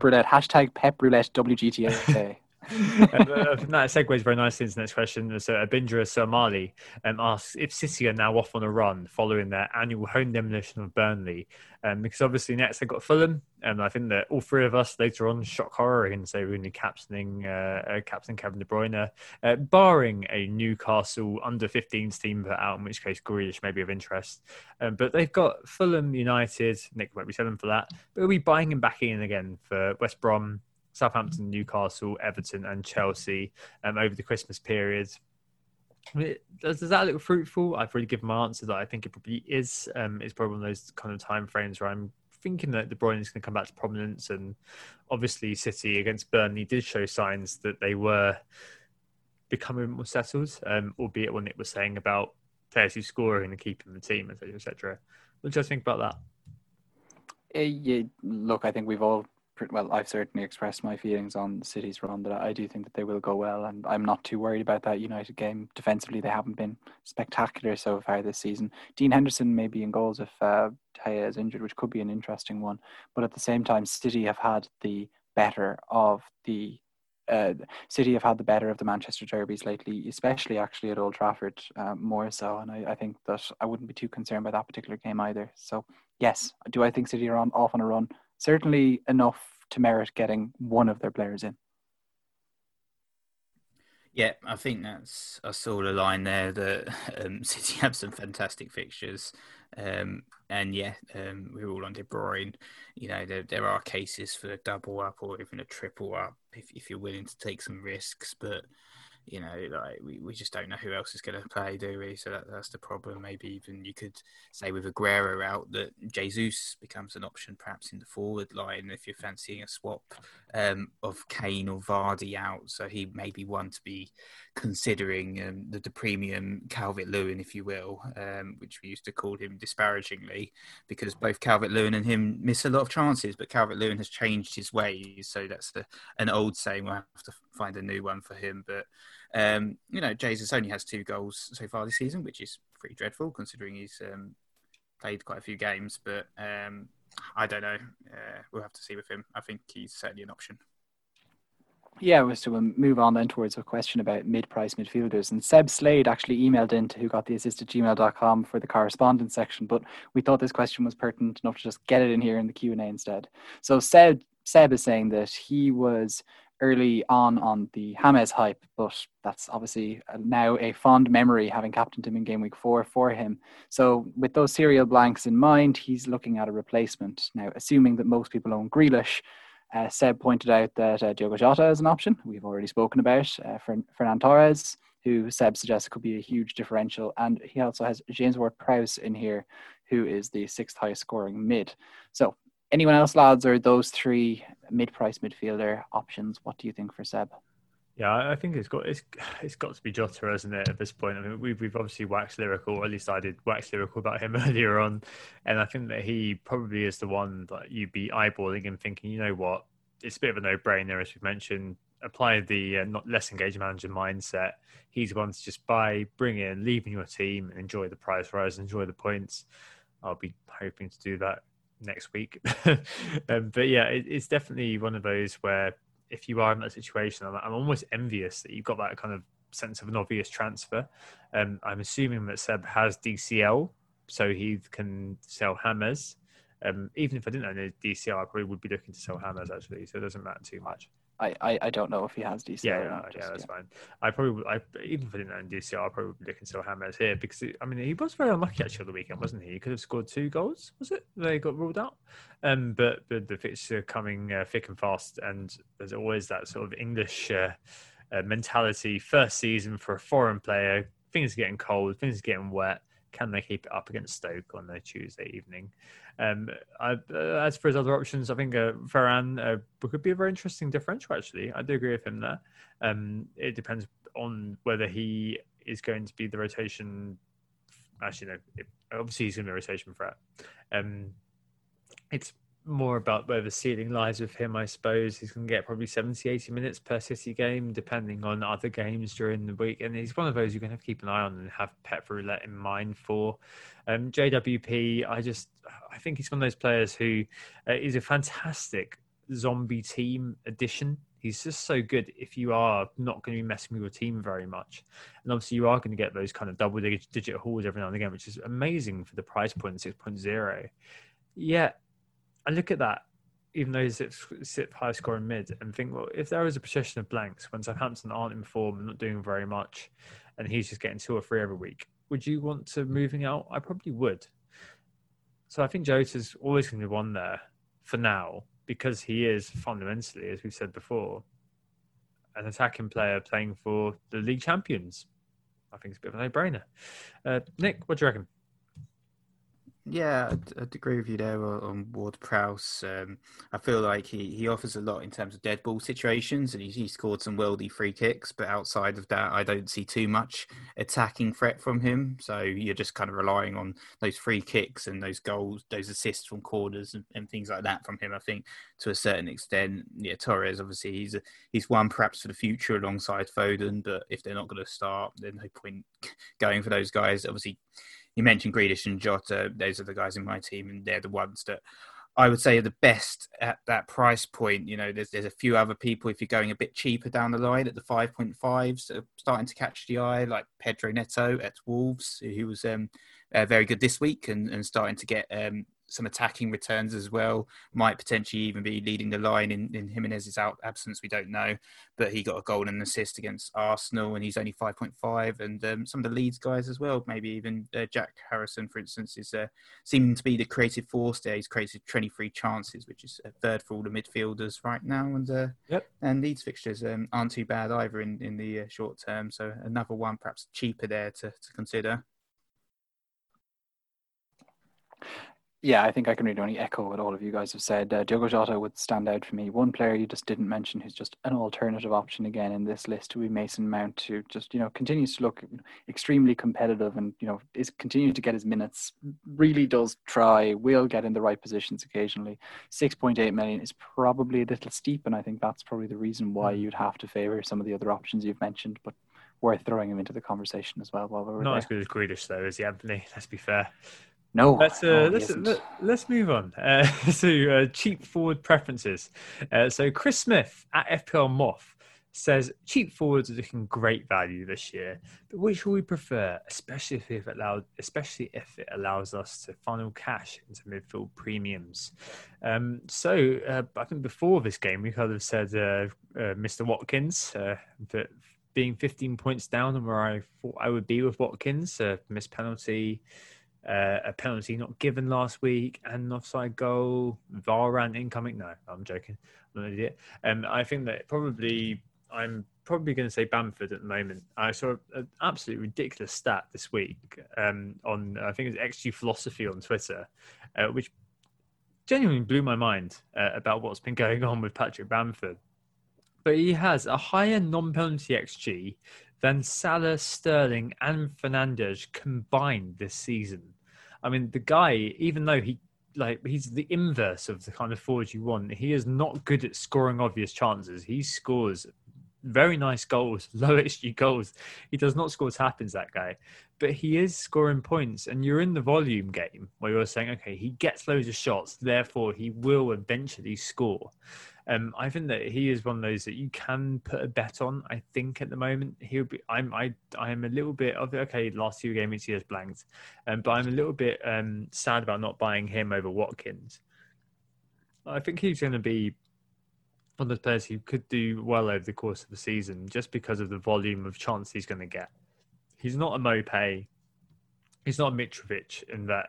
Roulette. Hashtag Pep Roulette WGTA. uh, that segues very nicely into the next question. So, Abindra Somali um, asks if City are now off on a run following their annual home demolition of Burnley, um, because obviously next they've got Fulham, and I think that all three of us later on, shock horror, and say Rooney captaining uh, uh, captain Kevin De Bruyne, uh, barring a Newcastle under 15s team put out, in which case Grealish may be of interest. Um, but they've got Fulham United. Nick won't be selling for that, but we'll be buying him back in again for West Brom. Southampton, Newcastle, Everton, and Chelsea um, over the Christmas period. Does, does that look fruitful? I've already given my answer that I think it probably is. Um, it's probably one of those kind of time frames where I'm thinking that De Bruyne is going to come back to prominence, and obviously City against Burnley did show signs that they were becoming more settled, um, albeit when it was saying about players who scoring and keeping the team, etc., etc. What do you think about that? Uh, yeah, look, I think we've all, well, I've certainly expressed my feelings on City's run that I do think that they will go well, and I'm not too worried about that United game. Defensively, they haven't been spectacular so far this season. Dean Henderson may be in goals if uh, De Gea is injured, which could be an interesting one. But at the same time, City have had the better of the. Uh, City have had the better of the Manchester derbies lately, especially actually at Old Trafford, uh, more so. And I, I think that I wouldn't be too concerned by that particular game either. So yes, do I think City are on off on a run? Certainly enough to merit getting one of their players in. Yeah, I think that's I saw the line there that um, City have some fantastic fixtures, um, and yeah, um, we're all on De Bruyne. You know, there there are cases for a double up or even a triple up if if you're willing to take some risks, but you know, like we, we just don't know who else is going to play, do we? So that, that's the problem. Maybe even you could say with Aguero out that Jesus becomes an option perhaps in the forward line if you're fancying a swap um, of Kane or Vardy out. So he may be one to be considering um, the, the premium Calvert Lewin, if you will, um, which we used to call him disparagingly, because both Calvert Lewin and him miss a lot of chances, but Calvert Lewin has changed his ways. So that's the, an old saying. We'll have to find a new one for him. But, um, you know, Jesus only has two goals so far this season, which is pretty dreadful considering he's um, played quite a few games. But um, I don't know. Uh, we'll have to see with him. I think he's certainly an option. Yeah, was to move on then towards a question about mid-price midfielders. And Seb Slade actually emailed in to who got the assist at gmail.com for the correspondence section, but we thought this question was pertinent enough to just get it in here in the Q&A instead. So Seb, Seb is saying that he was early on on the James hype, but that's obviously now a fond memory having captained him in game week four for him. So with those serial blanks in mind, he's looking at a replacement. Now, assuming that most people own Grealish, uh, Seb pointed out that uh, Diogo Jota is an option. We've already spoken about uh, Fern- Ferran Torres, who Seb suggests could be a huge differential. And he also has James Ward Prowse in here, who is the sixth highest scoring mid. So, anyone else, lads, or those three mid price midfielder options? What do you think for Seb? Yeah, I think it's got it's it's got to be Jota, isn't it? At this point, I mean, we've we've obviously waxed lyrical, or at least I did wax lyrical about him earlier on, and I think that he probably is the one that you'd be eyeballing and thinking, you know what, it's a bit of a no-brainer, as we've mentioned. Apply the uh, not less engaged manager mindset. He's the one to just buy, bring in, leave in your team, enjoy the prize rise, enjoy the points. I'll be hoping to do that next week. um, but yeah, it, it's definitely one of those where if you are in that situation, I'm, I'm, almost envious that you've got that kind of sense of an obvious transfer. Um, I'm assuming that Seb has DCL, so he can sell hammers. Um, even if I didn't own a DCL, I probably would be looking to sell hammers actually, so it doesn't matter too much. I, I, I don't know if he has DCL. Yeah, no, yeah, that's yeah. fine. I probably, I even if I didn't own DCL, I probably would be looking sell James here because I mean he was very unlucky actually on the weekend, wasn't he? He could have scored two goals, was it? They got ruled out. Um, but but the fixture coming uh, thick and fast, and there's always that sort of English uh, uh, mentality. First season for a foreign player, things are getting cold, things are getting wet can they keep it up against Stoke on a Tuesday evening? Um, I, uh, as for his other options, I think uh, Ferran uh, could be a very interesting differential. Actually, I do agree with him there. Um, it depends on whether he is going to be the rotation. Actually, no. It, obviously, he's going to be a rotation threat. Um, it's more about where the ceiling lies with him, I suppose. He's going to get probably 70, 80 minutes per City game, depending on other games during the week. And he's one of those you're going to have to keep an eye on and have Pep Roulette in mind for. Um, JWP, I just, I think he's one of those players who uh, is a fantastic zombie team addition. He's just so good if you are not going to be messing with your team very much. And obviously, you are going to get those kind of double digit hauls every now and again, which is amazing for the price point 6.0. Yeah, I look at that, even though he's sit high scoring mid, and think, well, if there was a procession of blanks when Southampton aren't in form and not doing very much, and he's just getting two or three every week, would you want to moving out? I probably would. So I think Jota's always going to be one there for now because he is fundamentally, as we've said before, an attacking player playing for the league champions. I think it's a bit of a no-brainer. Uh, Nick, what do you reckon? Yeah, I'd, agree with you there on Ward Prowse. Um, I feel like he, he offers a lot in terms of dead ball situations, and he, he scored some worldy free kicks. But outside of that, I don't see too much attacking threat from him. So you're just kind of relying on those free kicks and those goals, those assists from corners and, and things like that from him. I think to a certain extent, yeah, Torres obviously he's a, he's one perhaps for the future alongside Foden. But if they're not going to start, then no point going for those guys. Obviously you mentioned Grealish and Jota; those are the guys in my team, and they're the ones that I would say are the best at that price point. You know, there's there's a few other people if you're going a bit cheaper down the line at the 5.5s, starting to catch the eye, like Pedro Neto at Wolves, who was um, uh, very good this week and, and starting to get um, some attacking returns as well. Might potentially even be leading the line in, in Jimenez's out absence. We don't know, but he got a goal and assist against Arsenal, and he's only five point five. And um, some of the Leeds guys as well. Maybe even uh, Jack Harrison, for instance, is uh, seeming to be the creative force there. He's created twenty three chances, which is a third for all the midfielders right now. And uh, yep. and Leeds fixtures um, aren't too bad either in in the uh, short term. So another one, perhaps cheaper there to to consider. Yeah, I think I can really only echo what all of you guys have said. Uh, Diogo Jota would stand out for me. One player you just didn't mention who's just an alternative option again in this list would be Mason Mount, who just you know continues to look extremely competitive and you know is continuing to get his minutes. Really does try. Will get in the right positions occasionally. Six point eight million is probably a little steep, and I think that's probably the reason why hmm. you'd have to favour some of the other options you've mentioned. But worth throwing him into the conversation as well while we're not there. as good as Grealish though, is he, Anthony? Let's be fair. No, let's uh, let's, let, us move on uh, to uh, cheap forward preferences. Uh, so Chris Smith at FPL Moth says cheap forwards are looking great value this year, but which will we prefer, especially if it allowed, especially if it allows us to funnel cash into midfield premiums. Um, so uh, I think before this game we kind of said uh, Mr. Watkins, but being 15 points down on where I thought I would be with Watkins, missed penalty uh, a penalty not given last week, and an offside goal, Ferran incoming. No, I'm joking. I'm an idiot. Um, I think that probably I'm probably going to say Bamford at the moment. I saw an absolutely ridiculous stat this week um, on I think it's XG Philosophy on Twitter, uh, which genuinely blew my mind uh, about what's been going on with Patrick Bamford. But he has a higher non-penalty XG than Salah, Sterling, and Fernandes combined this season. I mean, the guy, even though he like he's the inverse of the kind of forward you want, he is not good at scoring obvious chances. He scores very nice goals, low XG goals. He does not score tap ins, that guy, but he is scoring points. And you're in the volume game where you're saying, okay, he gets loads of shots, therefore he will eventually score. Um, I think that he is one of those that you can put a bet on. I think at the moment he'll be. I'm. I. I am a little bit of okay. Last two games he has blanked, um, but I'm a little bit um, sad about not buying him over Watkins. I think he's going to be one of the players who could do well over the course of the season, just because of the volume of chance he's going to get. He's not a Maupay. He's not a Mitrovic in that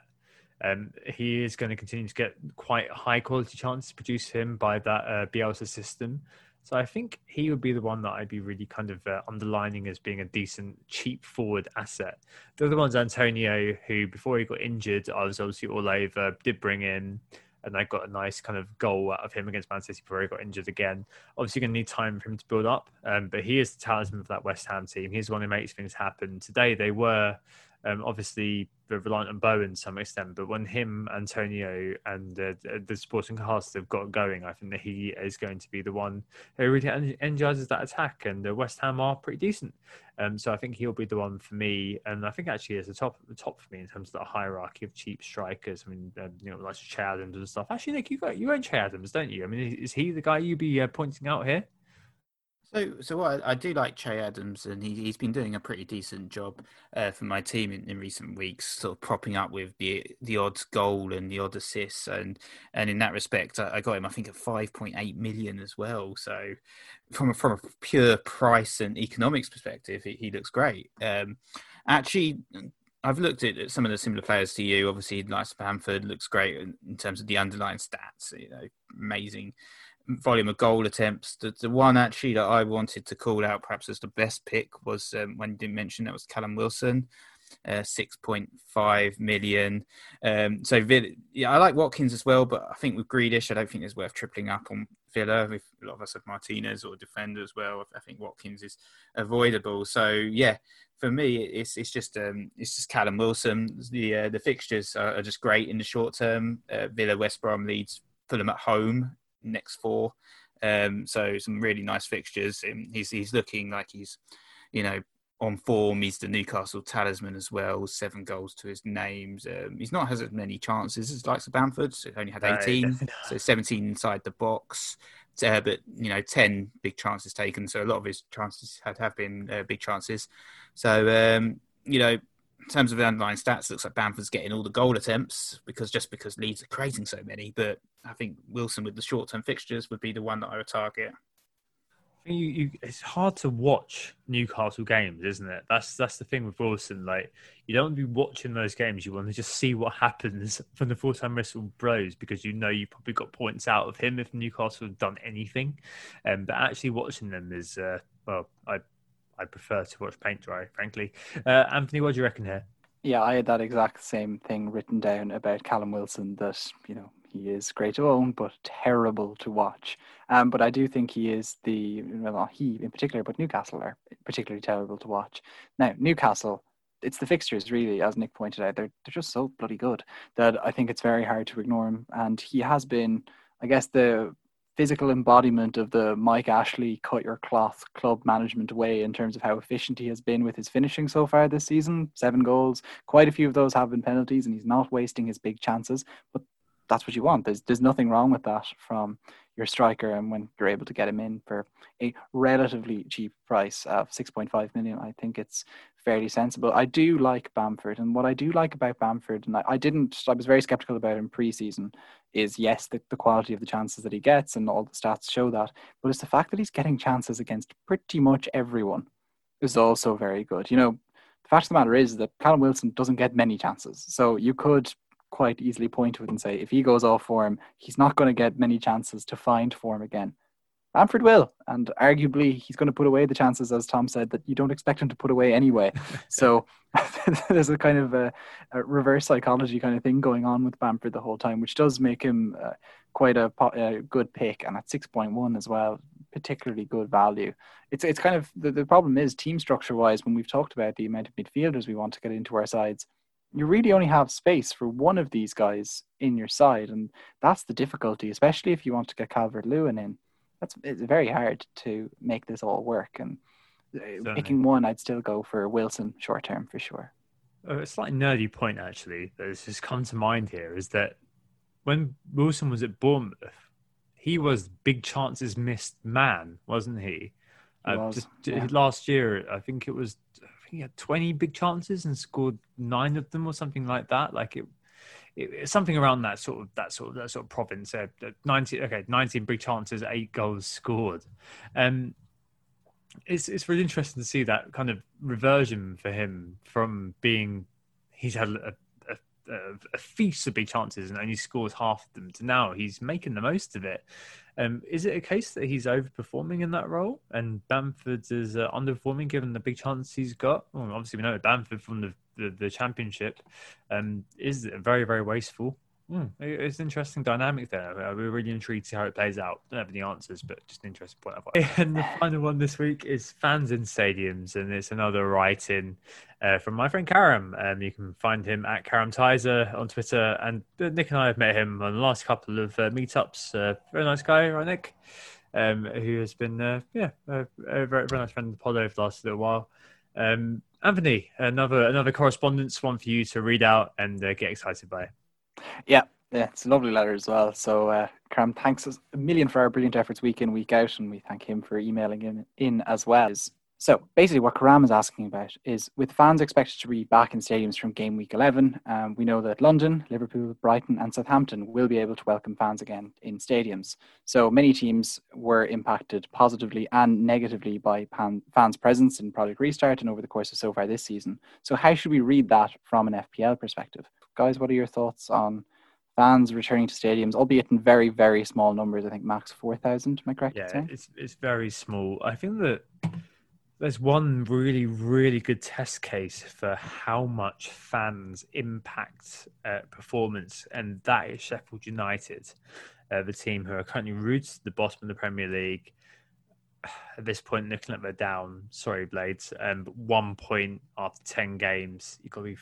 um, he is going to continue to get quite high quality chances produced him by that uh, Bielsa system. So I think he would be the one that I'd be really kind of uh, underlining as being a decent, cheap forward asset. The other one's Antonio, who before he got injured, I was obviously all over, did bring in, and I got a nice kind of goal out of him against Man City before he got injured again. Obviously, going to need time for him to build up, um, but he is the talisman of that West Ham team. He's the one who makes things happen. Today, they were um, obviously they're reliant on Bowen to some extent, but when him, Antonio, and uh, the supporting cast have got going, I think that he is going to be the one who really energizes that attack. And the West Ham are pretty decent, um, so I think he'll be the one for me. And I think actually is the top the top for me in terms of the hierarchy of cheap strikers. I mean, um, you know, like Che Adams and stuff. Actually, Nick, you got you own Che Adams, don't you? I mean, is he the guy you'd be uh, pointing out here? So, so I, I, do like Che Adams, and he, he's been doing a pretty decent job uh, for my team in, in, recent weeks, sort of propping up with the the odd goal and the odd assists, and and in that respect, I, I got him, I think, at five point eight million as well. So, from a, from a pure price and economics perspective, he, he looks great. Um, actually, I've looked at some of the similar players to you. Obviously, Nice Bamford looks great in terms of the underlying stats. You know, amazing volume of goal attempts. The, the one actually that I wanted to call out, perhaps as the best pick, was um, when you didn't mention that was Callum Wilson. Uh, 6.5 million. Um, so Villa, yeah, I like Watkins as well, but I think with Grealish, I don't think it's worth tripling up on Villa. If a lot of us have Martinez or defender as well, I think Watkins is avoidable. So yeah, for me, it's it's just um, it's just Callum Wilson. The uh, the fixtures are, are, just great in the short term. Uh, Villa, West Brom, Leeds, Fulham at home next four. Um, so some really nice fixtures. Um, he's he's looking like he's, you know, on form. He's the Newcastle talisman as well. Seven goals to his names. Um, he's not has as many chances as likes of Bamford. So only had eighteen, no, so seventeen inside the box. Uh, but you know, ten big chances taken. So a lot of his chances had have been uh, big chances. So um, you know, in terms of the underlying stats, looks like Bamford's getting all the goal attempts because just because Leeds are creating so many. But I think Wilson with the short term fixtures would be the one that I would target. You, you, it's hard to watch Newcastle games, isn't it? That's that's the thing with Wilson. Like you don't want to be watching those games. You want to just see what happens when the full time whistle blows because you know you probably got points out of him if Newcastle have done anything. Um, but actually watching them is uh, well, I I prefer to watch paint dry, frankly. Uh, Anthony, what do you reckon here? Yeah, I had that exact same thing written down about Callum Wilson that, you know, he is great to own, but terrible to watch. Um, but I do think he is the, well, he in particular, but Newcastle are particularly terrible to watch. Now, Newcastle, it's the fixtures really, as Nick pointed out, they're, they're just so bloody good that I think it's very hard to ignore him. And he has been, I guess, the physical embodiment of the Mike Ashley cut your cloth club management way in terms of how efficient he has been with his finishing so far this season. Seven goals, quite a few of those have been penalties, and he's not wasting his big chances. But that's what you want. There's there's nothing wrong with that from your striker, and when you're able to get him in for a relatively cheap price of 6.5 million, I think it's fairly sensible. I do like Bamford, and what I do like about Bamford, and I, I didn't, I was very skeptical about him preseason, is yes, the, the quality of the chances that he gets, and all the stats show that, but it's the fact that he's getting chances against pretty much everyone is also very good. You know, the fact of the matter is that Callum Wilson doesn't get many chances, so you could quite easily point to it and say if he goes off form, he's not going to get many chances to find form again. Bamford will, and arguably he's going to put away the chances, as Tom said, that you don't expect him to put away anyway. so there's a kind of a, a, reverse psychology kind of thing going on with Bamford the whole time, which does make him uh, quite a, a, good pick, and at 6.1 as well, particularly good value. It's it's kind of the, the problem is team structure wise when we've talked about the amount of midfielders we want to get into our sides you really only have space for one of these guys in your side, and that's the difficulty, especially if you want to get Calvert Lewin in. that's it's very hard to make this all work. And uh, picking one, I'd still go for Wilson short term for sure. A slightly nerdy point actually that has just come to mind here is that when Wilson was at Bournemouth, he was big chances missed man, wasn't he? uh, was, just, yeah. Last year, I think it was he had 20 big chances and scored nine of them or something like that. Like it, it something around that sort of that sort of that sort of province. Uh, 19 okay, 19 big chances, eight goals scored. Um, it's it's really interesting to see that kind of reversion for him from being he's had a, a feast of big chances and only scores half of them to now he's making the most of it. Um, is it a case that he's overperforming in that role and Bamford is uh, underperforming given the big chance he's got? Well, obviously, we know Bamford from the, the, the championship um, is very, very wasteful. Mm, it's an interesting dynamic there. We're really intrigued to see how it plays out. Don't have any answers, but just an interesting point. And the final one this week is fans in stadiums, and it's another write-in uh, from my friend Karam. Um, you can find him at Karam Tizer on Twitter, and Nick and I have met him on the last couple of uh, meetups. Uh, very nice guy, right, Nick? Um, who has been, uh, yeah, a, a very, very nice friend of the pod over the last little while. Um, Anthony, another another correspondence one for you to read out and uh, get excited by. Yeah, yeah, it's a lovely letter as well. So, uh, Karam, thanks a million for our brilliant efforts week in, week out, and we thank him for emailing in, in as well. So, basically, what Karam is asking about is with fans expected to be back in stadiums from game week 11, um, we know that London, Liverpool, Brighton, and Southampton will be able to welcome fans again in stadiums. So, many teams were impacted positively and negatively by pan- fans' presence in Project Restart and over the course of so far this season. So, how should we read that from an FPL perspective? Guys, what are your thoughts on fans returning to stadiums, albeit in very, very small numbers? I think max 4,000, am I correct? Yeah, it's, it's very small. I think that there's one really, really good test case for how much fans impact uh, performance, and that is Sheffield United, uh, the team who are currently rooted to the bottom of the Premier League at this point looking at the down. Sorry, Blades. Um, one point after ten games, you've got to be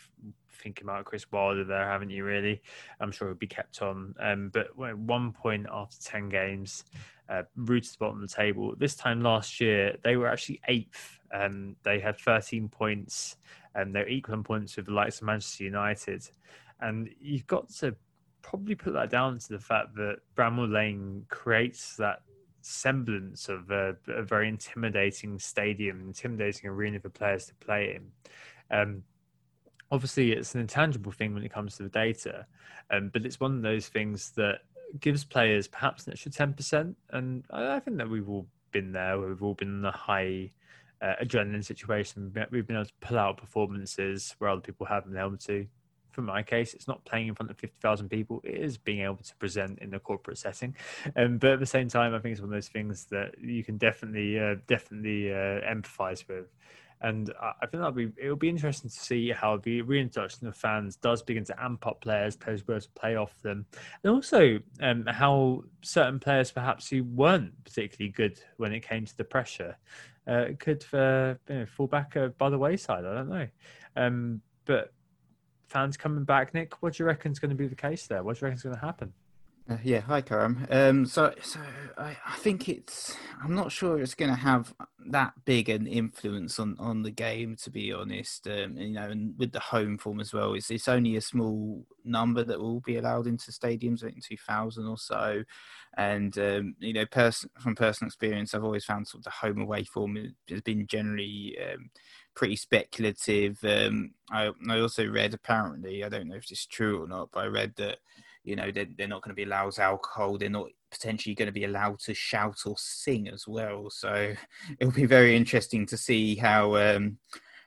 thinking about Chris Wilder there, haven't you? Really, I'm sure he'll be kept on. Um, but one point after ten games, uh, rooted the bottom of the table. This time last year, they were actually eighth. Um, they had 13 points, and they're equal in points with the likes of Manchester United. And you've got to probably put that down to the fact that Bramall Lane creates that semblance of a, a, very intimidating stadium, intimidating arena for players to play in. Um, obviously, it's an intangible thing when it comes to the data, um, but it's one of those things that gives players perhaps an extra 10%. And I, I think that we've all been there, we've all been in a high uh, adrenaline situation. We've been able to pull out performances where other people haven't been able to for my case, it's not playing in front of 50,000 people. It is being able to present in a corporate setting. Um, but at the same time, I think it's one of those things that you can definitely, uh, definitely uh, empathize with. And I think that'll be, it'll be interesting to see how the reintroduction of fans does begin to amp up players, players will to play off them. And also um, how certain players, perhaps who weren't particularly good when it came to the pressure, uh, could uh, you know, fall back uh, by the wayside. I don't know. Um, but fans coming back, Nick. What do you reckon is going to be the case there? What do you reckon is going to happen? Uh, yeah, hi, Karam. Um, so, so I, I, think it's. I'm not sure it's going to have that big an influence on, on the game, to be honest. Um, you know, and with the home form as well, it's it's only a small number that will be allowed into stadiums, I think two thousand or so. And um, you know, pers- from personal experience, I've always found sort of the home away form has been generally um, pretty speculative. Um, I, I also read apparently, I don't know if this is true or not, but I read that you know they're, they're not going to be allowed alcohol. They're not potentially going to be allowed to shout or sing as well. So it'll be very interesting to see how um,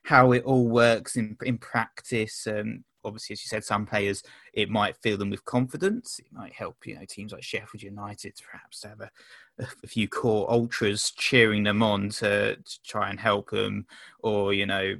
how it all works in in practice. Um, obviously, as you said, some players it might fill them with confidence. It might help you know teams like Sheffield United perhaps to have a, a few core ultras cheering them on to, to try and help them, or you know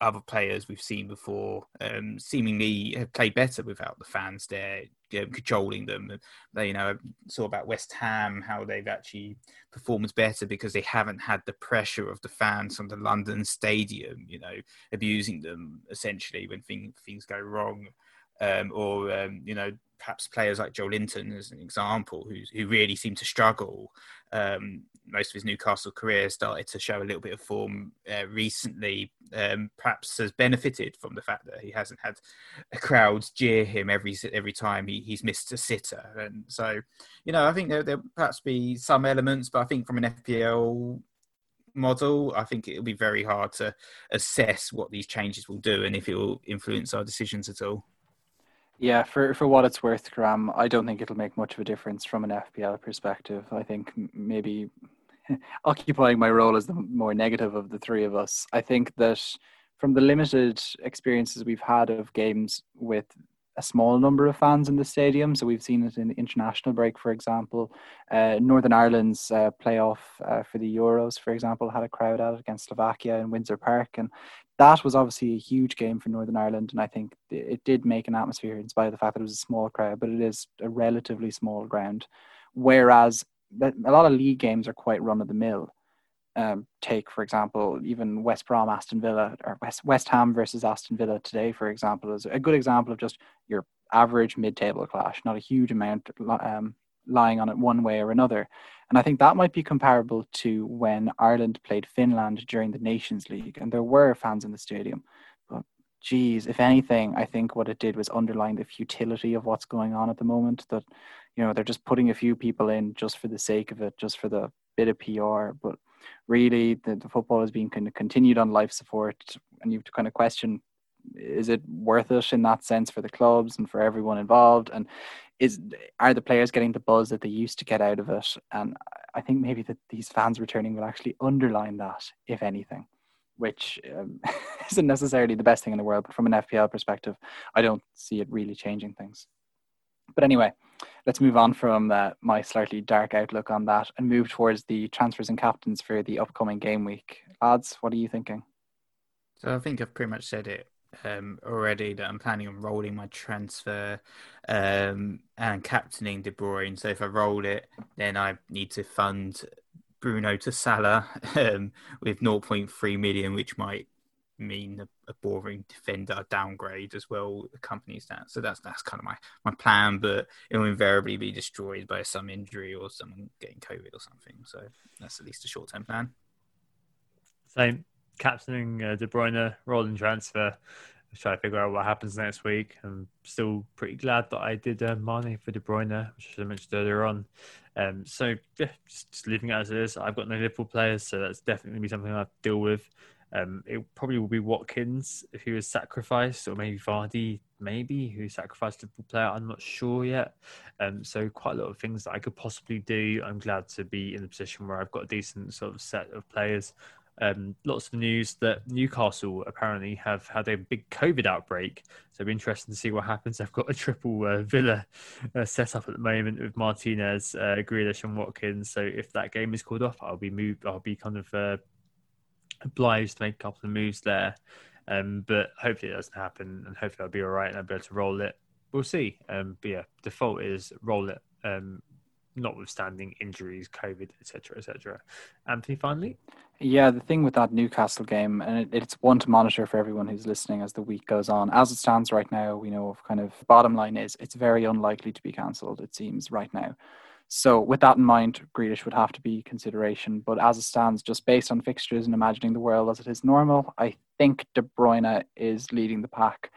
other players we've seen before um, seemingly have played better without the fans there you controlling them. They, you know, saw about West Ham how they've actually performed better because they haven't had the pressure of the fans from the London Stadium, you know, abusing them essentially when things things go wrong, um, or um, you know, perhaps players like Joelinton as an example, who who really seemed to struggle. Um, most of his Newcastle career started to show a little bit of form uh, recently. Um, perhaps has benefited from the fact that he hasn't had a crowd jeer him every every time he, he's missed a sitter, and so you know I think there there perhaps be some elements, but I think from an FPL model, I think it'll be very hard to assess what these changes will do and if it will influence our decisions at all. Yeah, for for what it's worth, Graham, I don't think it'll make much of a difference from an FPL perspective. I think maybe occupying my role as the more negative of the three of us. I think that from the limited experiences we've had of games with a small number of fans in the stadium. So we've seen it in the international break, for example. Uh, Northern Ireland's uh, playoff uh, for the Euros, for example, had a crowd out against Slovakia in Windsor Park, and that was obviously a huge game for Northern Ireland. And I think it did make an atmosphere, in spite of the fact that it was a small crowd, but it is a relatively small ground. Whereas a lot of league games are quite run of the mill um, take, for example, even West Brom, Aston Villa, or West West Ham versus Aston Villa today, for example, is a good example of just your average mid-table clash, not a huge amount um, lying on it one way or another. And I think that might be comparable to when Ireland played Finland during the Nations League, and there were fans in the stadium. But geez, if anything, I think what it did was underline the futility of what's going on at the moment. That you know they're just putting a few people in just for the sake of it, just for the bit of PR, but really the, the football is being kind of continued on life support and you have to kind of question is it worth it in that sense for the clubs and for everyone involved? And is are the players getting the buzz that they used to get out of it? And i think maybe that these fans returning will actually underline that if anything which um, isn't necessarily the best thing in the world but from an fpl perspective i don't see it really changing things. But anyway let's move on from uh, my slightly dark outlook on that and move towards the transfers and captains for the upcoming game week. Lads, what are you thinking? So I think I've pretty much said it um, already that I'm planning on rolling my transfer um, and captaining De Bruyne. So if I roll it, then I need to fund Bruno to Salah um, with 0.3 million, which might mean a, boring defender downgrade as well accompanies that. So that's that's kind of my, my plan, but it will invariably be destroyed by some injury or someone getting COVID or something. So that's at least a short term plan. Same. Captaining uh, De Bruyne, rolling transfer. Try to figure out what happens next week. I'm still pretty glad that I did uh, Mane for De Bruyne, which I mentioned earlier on. Um, so yeah, just, just leaving it as it is. I've got no Liverpool players, so that's definitely be something I have to deal with. Um, it probably will be Watkins if he was sacrificed, or maybe Vardy, maybe who sacrificed a player. I'm not sure yet. Um, so quite a lot of things that I could possibly do. I'm glad to be in the position where I've got a decent sort of set of players. Um, lots of news that Newcastle apparently have had a big COVID outbreak. So it'll be interesting to see what happens. I've got a triple uh, Villa uh, set up at the moment with Martinez, uh, Grealish, and Watkins. So if that game is called off, I'll be moved. I'll be kind of uh, obliged to make a couple of moves there. Um, but hopefully it doesn't happen, and hopefully I'll be all right and I'll be able to roll it. We'll see. Um, but yeah, default is roll it, um, notwithstanding injuries, COVID, etc., etc. Anthony, finally. Yeah, the thing with that Newcastle game, and it, it's one to monitor for everyone who's listening as the week goes on. As it stands right now, we know of kind of bottom line is it's very unlikely to be cancelled. It seems right now. So, with that in mind, Grealish would have to be consideration. But as it stands, just based on fixtures and imagining the world as it is normal, I think De Bruyne is leading the pack.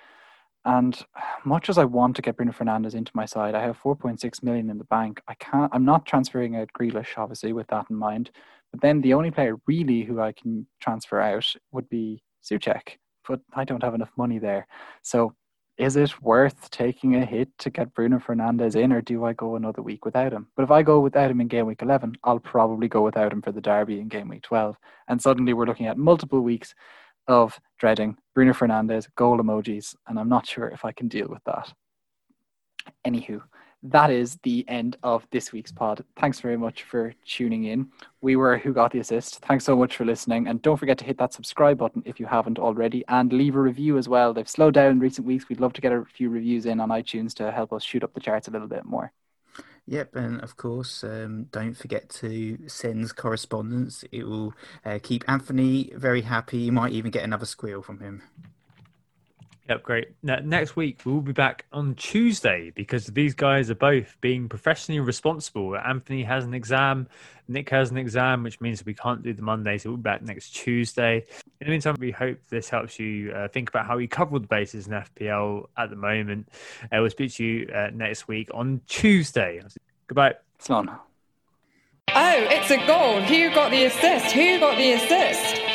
And much as I want to get Bruno Fernandes into my side, I have 4.6 million in the bank. I can't. I'm not transferring out Grealish, obviously, with that in mind. But then the only player really who I can transfer out would be Soucek. But I don't have enough money there. So is it worth taking a hit to get Bruno Fernandes in, or do I go another week without him? But if I go without him in game week 11, I'll probably go without him for the derby in game week 12. And suddenly we're looking at multiple weeks of dreading Bruno Fernandes, goal emojis, and I'm not sure if I can deal with that. Anywho, that is the end of this week's pod. Thanks very much for tuning in. We were Who Got the Assist. Thanks so much for listening. And don't forget to hit that subscribe button if you haven't already and leave a review as well. They've slowed down in recent weeks. We'd love to get a few reviews in on iTunes to help us shoot up the charts a little bit more. Yep, and of course, um, don't forget to send correspondence. It will uh, keep Anthony very happy. You might even get another squeal from him. Yep, great. Now, next week we'll be back on Tuesday because these guys are both being professionally responsible. Anthony has an exam, Nick has an exam, which means we can't do the Monday, so we'll be back next Tuesday. In the meantime, we hope this helps you uh, think about how you cover the bases in FPL at the moment. Uh, we'll speak to you uh, next week on Tuesday. Goodbye. Slán. Oh, it's a goal. Who got the assist? Who got the assist?